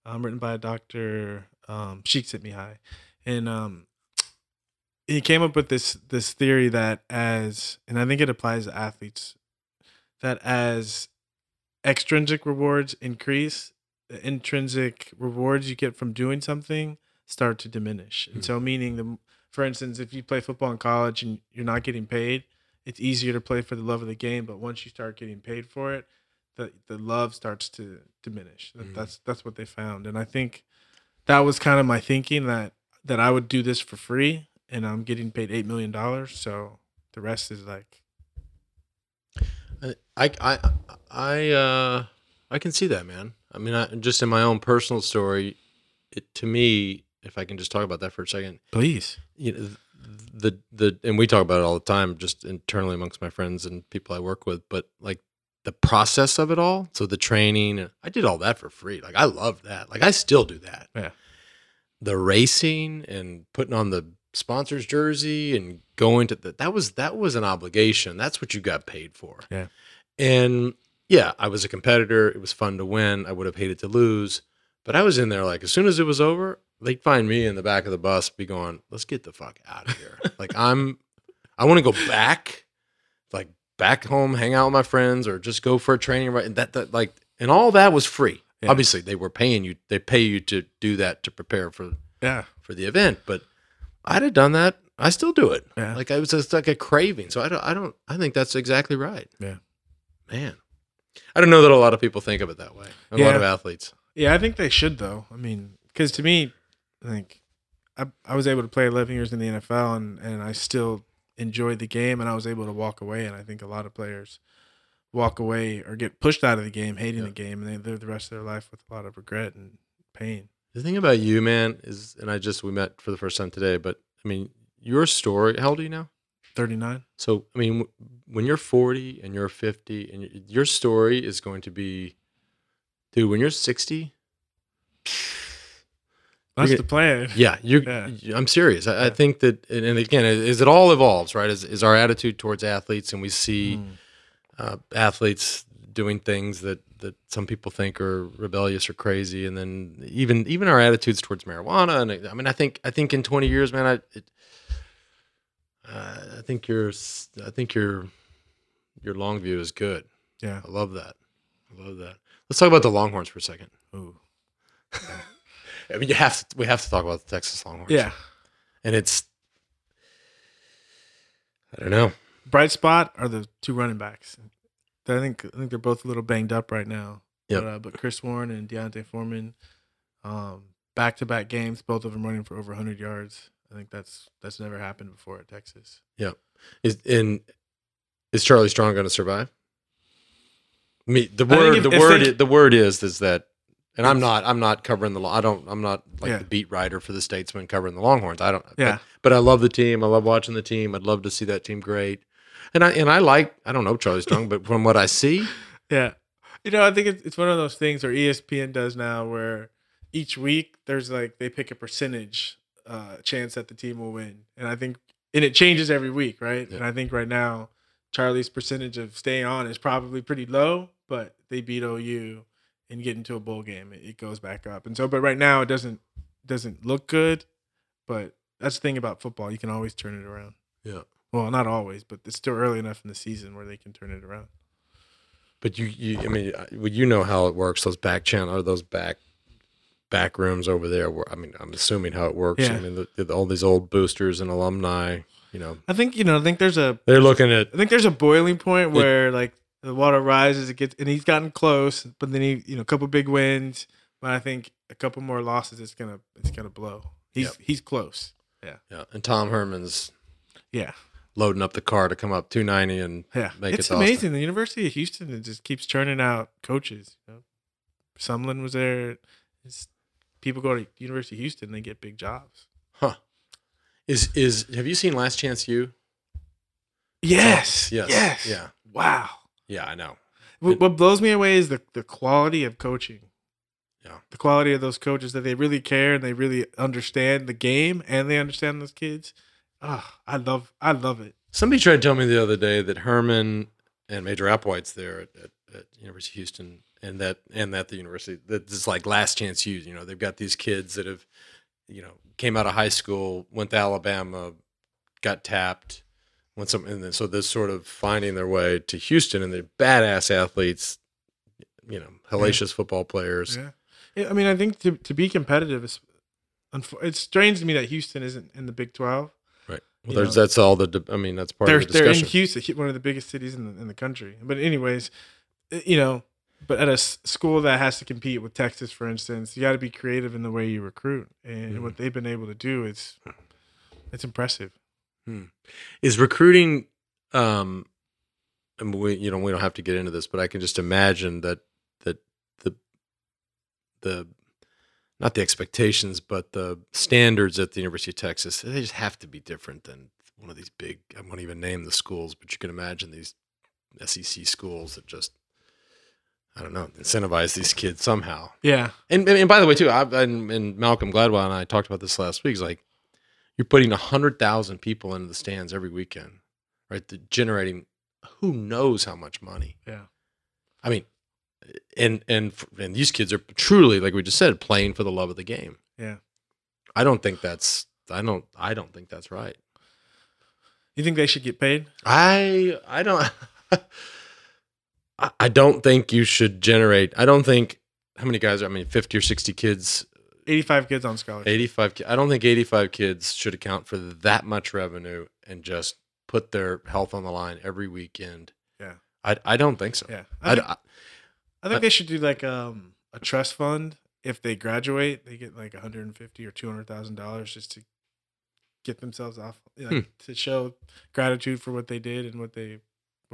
Speaker 2: um, written by a doctor um, Csikszentmihalyi, and um, he came up with this this theory that as and I think it applies to athletes that as extrinsic rewards increase, the intrinsic rewards you get from doing something start to diminish. And so meaning the for instance, if you play football in college and you're not getting paid, it's easier to play for the love of the game, but once you start getting paid for it, the the love starts to diminish. That-
Speaker 1: Mhm.
Speaker 2: That's that's what they found. And I think that was kind of my thinking that that I would do this for free and I'm getting paid eight million dollars. So the rest is like,
Speaker 1: I I I uh I can see that, man. I mean, I, just in my own personal story, it to me, if I can just talk about that for a second,
Speaker 2: please,
Speaker 1: you know, the the and we talk about it all the time, just internally amongst my friends and people I work with. But like the process of it all, so the training, I did all that for free. Like I love that. Like I still do that.
Speaker 2: Yeah.
Speaker 1: The racing and putting on the sponsor's jersey and going to the, that was that was an obligation. That's what you got paid for.
Speaker 2: Yeah.
Speaker 1: And yeah, I was a competitor. It was fun to win. I would have hated to lose, but I was in there like as soon as it was over, they'd find me in the back of the bus, be going, "Let's get the fuck out of here." like I'm, I want to go back, like back home, hang out with my friends, or just go for a training. Right, and that that like, and all that was free.
Speaker 2: Yeah.
Speaker 1: Obviously, they were paying you. They pay you to do that to prepare for
Speaker 2: yeah,
Speaker 1: for the event, but I'd have done that. I still do it.
Speaker 2: Yeah.
Speaker 1: Like I was just like a craving. So I don't. I don't. I think that's exactly right.
Speaker 2: Yeah.
Speaker 1: Man, I don't know that a lot of people think of it that way. A lot of athletes.
Speaker 2: yeah. I think they should though. I mean, because to me, I think I I was able to play 11 years in the NFL, and and I still enjoyed the game, and I was able to walk away. And I think a lot of players walk away or get pushed out of the game, hating
Speaker 1: Yeah.
Speaker 2: the game, and they live the rest of their life with a lot of regret and pain.
Speaker 1: The thing about you, man, is, and I just we met for the first time today, but I mean, your story. How old are you now?
Speaker 2: 39.
Speaker 1: So I mean, w- when you're 40 and you're 50, and your story is going to be, dude. When you're 60,
Speaker 2: That's
Speaker 1: You're
Speaker 2: the plan.
Speaker 1: Yeah, you.
Speaker 2: Yeah.
Speaker 1: I'm serious. I, I think that, and and again, is it all evolves, right? Is, is our attitude towards athletes, and we see
Speaker 2: Mm.
Speaker 1: uh, athletes doing things that that some people think are rebellious or crazy, and then even even our attitudes towards marijuana. And I mean, I think I think in 20 years, man, I it, uh, I think your I think your your long view is good.
Speaker 2: Yeah.
Speaker 1: I love that. I love that. Let's talk about the Longhorns for a second.
Speaker 2: Ooh.
Speaker 1: I mean, you have to, we have to talk about the Texas Longhorns.
Speaker 2: Yeah.
Speaker 1: and it's I don't know.
Speaker 2: Bright spot are the two running backs. I think I think they're both a little banged up right now.
Speaker 1: Yep.
Speaker 2: But, uh, but Chris Warren and D'Onta Foreman, um, back to back games, both of them running for over 100 yards. I think that's that's never happened before at Texas.
Speaker 1: Yeah, is in is Charlie Strong going to survive? Me, the word,
Speaker 2: if-
Speaker 1: the
Speaker 2: if
Speaker 1: word
Speaker 2: they,
Speaker 1: the word is is that, and I'm not, I'm not covering the, I don't, I'm not like
Speaker 2: Yeah.
Speaker 1: the beat writer for the Statesman covering the Longhorns. I don't,
Speaker 2: Yeah.
Speaker 1: but, but I love the team. I love watching the team. I'd love to see that team great. And I and I like, I don't know Charlie Strong, but from what I see,
Speaker 2: Yeah. You know, I think it's, one of those things where ESPN does now where each week there's like they pick a percentage uh chance that the team will win. And I think and it changes every week, right?
Speaker 1: Yeah.
Speaker 2: And I think right now Charlie's percentage of staying on is probably pretty low, but they beat OU and get into a bowl game. It, it goes back up. And so but right now it doesn't doesn't look good, but that's the thing about football. You can always turn it around.
Speaker 1: yeah.
Speaker 2: Well, not always, but it's still early enough in the season where they can turn it around.
Speaker 1: But you, you, I mean, you know how it works. Those back channel or those back back rooms over there. Where I mean, I'm assuming how it works.
Speaker 2: Yeah.
Speaker 1: I mean, the, the, all these old boosters and alumni. You know,
Speaker 2: I think, you know, I think there's a
Speaker 1: they're looking at
Speaker 2: I think there's a boiling point where like the water rises, it gets, and he's gotten close, but then he, you know, a couple big wins, but I think a couple more losses, it's gonna, it's gonna blow. He's,
Speaker 1: Yep.
Speaker 2: he's close.
Speaker 1: yeah. Yeah. And Tom Herman's
Speaker 2: Yeah,
Speaker 1: loading up the car to come up 290 and
Speaker 2: yeah.
Speaker 1: Make it
Speaker 2: it's
Speaker 1: Austin.
Speaker 2: amazing. The University of Houston it just keeps churning out coaches. You know? Sumlin was there. It's, people go to University of Houston, and they get big jobs. Huh?
Speaker 1: Is is have you seen Last Chance U?
Speaker 2: Yes,
Speaker 1: Yes.
Speaker 2: yes,
Speaker 1: Yeah.
Speaker 2: Wow.
Speaker 1: Yeah, I know.
Speaker 2: What, what blows me away is the the quality of coaching.
Speaker 1: Yeah.
Speaker 2: The quality of those coaches that they really care and they really understand the game and they understand those kids. Ah, I love I love it.
Speaker 1: Somebody tried to tell me the other day that Herman and Major Applewhite's there at, at, at University of Houston and that and that the university that it's like Last Chance U. You know, they've got these kids that have, you know, came out of high school, went to Alabama, got tapped, went some, and then so they're sort of finding their way to Houston, and they're badass athletes, you know, hellacious football players.
Speaker 2: Yeah. Yeah, I mean, I think to to be competitive is it's strange to me that Houston isn't in the Big 12.
Speaker 1: Right. Well, there's
Speaker 2: know.
Speaker 1: that's all the. I mean, that's part of the discussion.
Speaker 2: they're in. Houston, one of the biggest cities in the in the country. But anyways, you know, but at a school that has to compete with Texas, for instance, you got to be creative in the way you recruit, and
Speaker 1: Mhm.
Speaker 2: what they've been able to do is It's impressive.
Speaker 1: Is recruiting um and we you know we don't have to get into this, but I can just imagine that that the the not the expectations, but the standards at the University of Texas, they just have to be different than one of these big I won't even name the schools, but you can imagine these SEC schools that just I don't know, incentivize these kids somehow.
Speaker 2: Yeah.
Speaker 1: And and by the way, too, I and, and Malcolm Gladwell and I talked about this last week. It's like you're putting hundred thousand people into the stands every weekend, right? The, generating who knows how much money.
Speaker 2: Yeah.
Speaker 1: I mean, and and and these kids are truly, like we just said, playing for the love of the game.
Speaker 2: Yeah.
Speaker 1: I don't think that's. I don't. I don't think that's right.
Speaker 2: You think they should get paid?
Speaker 1: I I don't. I- I don't think you should generate. I don't think how many guys are. I mean, fifty or sixty kids
Speaker 2: 85 kids on scholarship.
Speaker 1: 85 ki- I don't think 85 kids should account for that much revenue and just put their health on the line every weekend.
Speaker 2: Yeah.
Speaker 1: I, I don't think so.
Speaker 2: Yeah.
Speaker 1: I,
Speaker 2: I, think,
Speaker 1: I-
Speaker 2: I think they should do like um, a trust fund. If they graduate, they get like 150 or 200,000 dollars just to get themselves off, like,
Speaker 1: Hmm.
Speaker 2: to show gratitude for what they did and what they.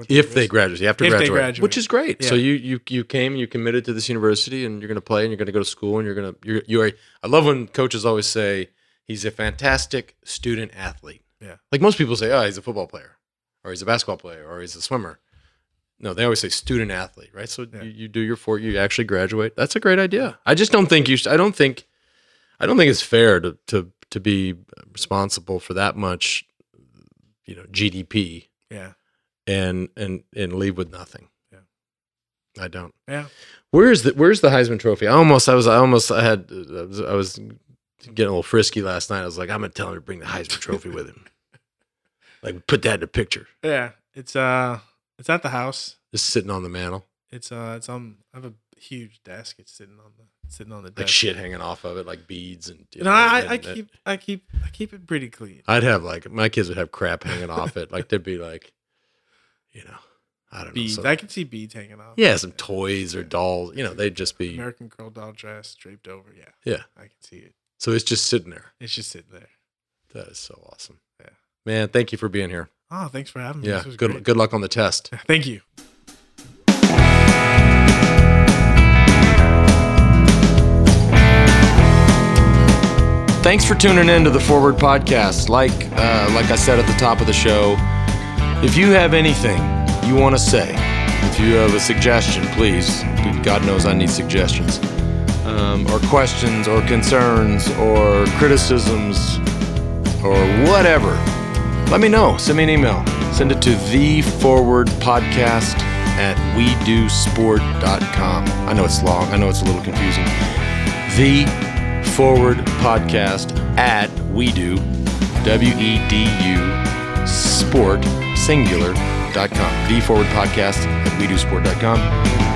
Speaker 1: If they graduate, you have to graduate,
Speaker 2: graduate.
Speaker 1: which is great. So you you you came and you committed to this university and you're going to play and you're going to go to school and you're going to you're you are. I love when coaches always say he's a fantastic student athlete.
Speaker 2: Yeah.
Speaker 1: Like most people say, oh, he's a football player, or he's a basketball player, or he's a swimmer. No, they always say student athlete, right? So
Speaker 2: Yeah.
Speaker 1: you, you do your four, you actually graduate. That's a great idea. I just don't think you. Should, I don't think. I don't think it's fair to to to be responsible for that much, you know, GDP
Speaker 2: Yeah.
Speaker 1: And and and leave with nothing.
Speaker 2: Yeah.
Speaker 1: I don't.
Speaker 2: Yeah.
Speaker 1: Where's the Where's the Heisman Trophy? I almost I was I almost I had I was, I was getting a little frisky last night. I was like, I'm gonna tell him to bring the Heisman Trophy with him. Like put that in a picture,
Speaker 2: Yeah. It's uh it's at the house.
Speaker 1: just sitting on the mantle,
Speaker 2: It's uh it's on I have a huge desk. It's sitting on the sitting on the
Speaker 1: like shit hanging off of it, like beads and. you
Speaker 2: No,
Speaker 1: know,
Speaker 2: I,
Speaker 1: and-
Speaker 2: I
Speaker 1: and-
Speaker 2: keep I keep I keep it pretty clean.
Speaker 1: I'd have like my kids would have crap hanging off it. Like there'd be like, you know, I don't know. Some-
Speaker 2: I can see beads hanging off.
Speaker 1: yeah, some toys or dolls. You know, they'd just be.
Speaker 2: American Girl doll dress draped over. Yeah.
Speaker 1: Yeah.
Speaker 2: I can see it.
Speaker 1: So it's just sitting there.
Speaker 2: It's just sitting there.
Speaker 1: That is so awesome.
Speaker 2: Yeah.
Speaker 1: Man, thank you for being here.
Speaker 2: Oh, thanks for having me.
Speaker 1: Yeah.
Speaker 2: This was
Speaker 1: Good
Speaker 2: great.
Speaker 1: good luck on the test.
Speaker 2: Thank you.
Speaker 3: Thanks for tuning in to the Forward Podcast. Like, uh, like I said at the top of the show, if you have anything you want to say, if you have a suggestion, please. God knows I need suggestions, um, or questions, or concerns, or criticisms, or whatever. Let me know. Send me an email. Send it to the Forward Podcast at wedusport.com. I know it's long. I know it's a little confusing. The Forward Podcast at we do, W E D U, sport, singular.com. The Forward Podcast at wedusport.com.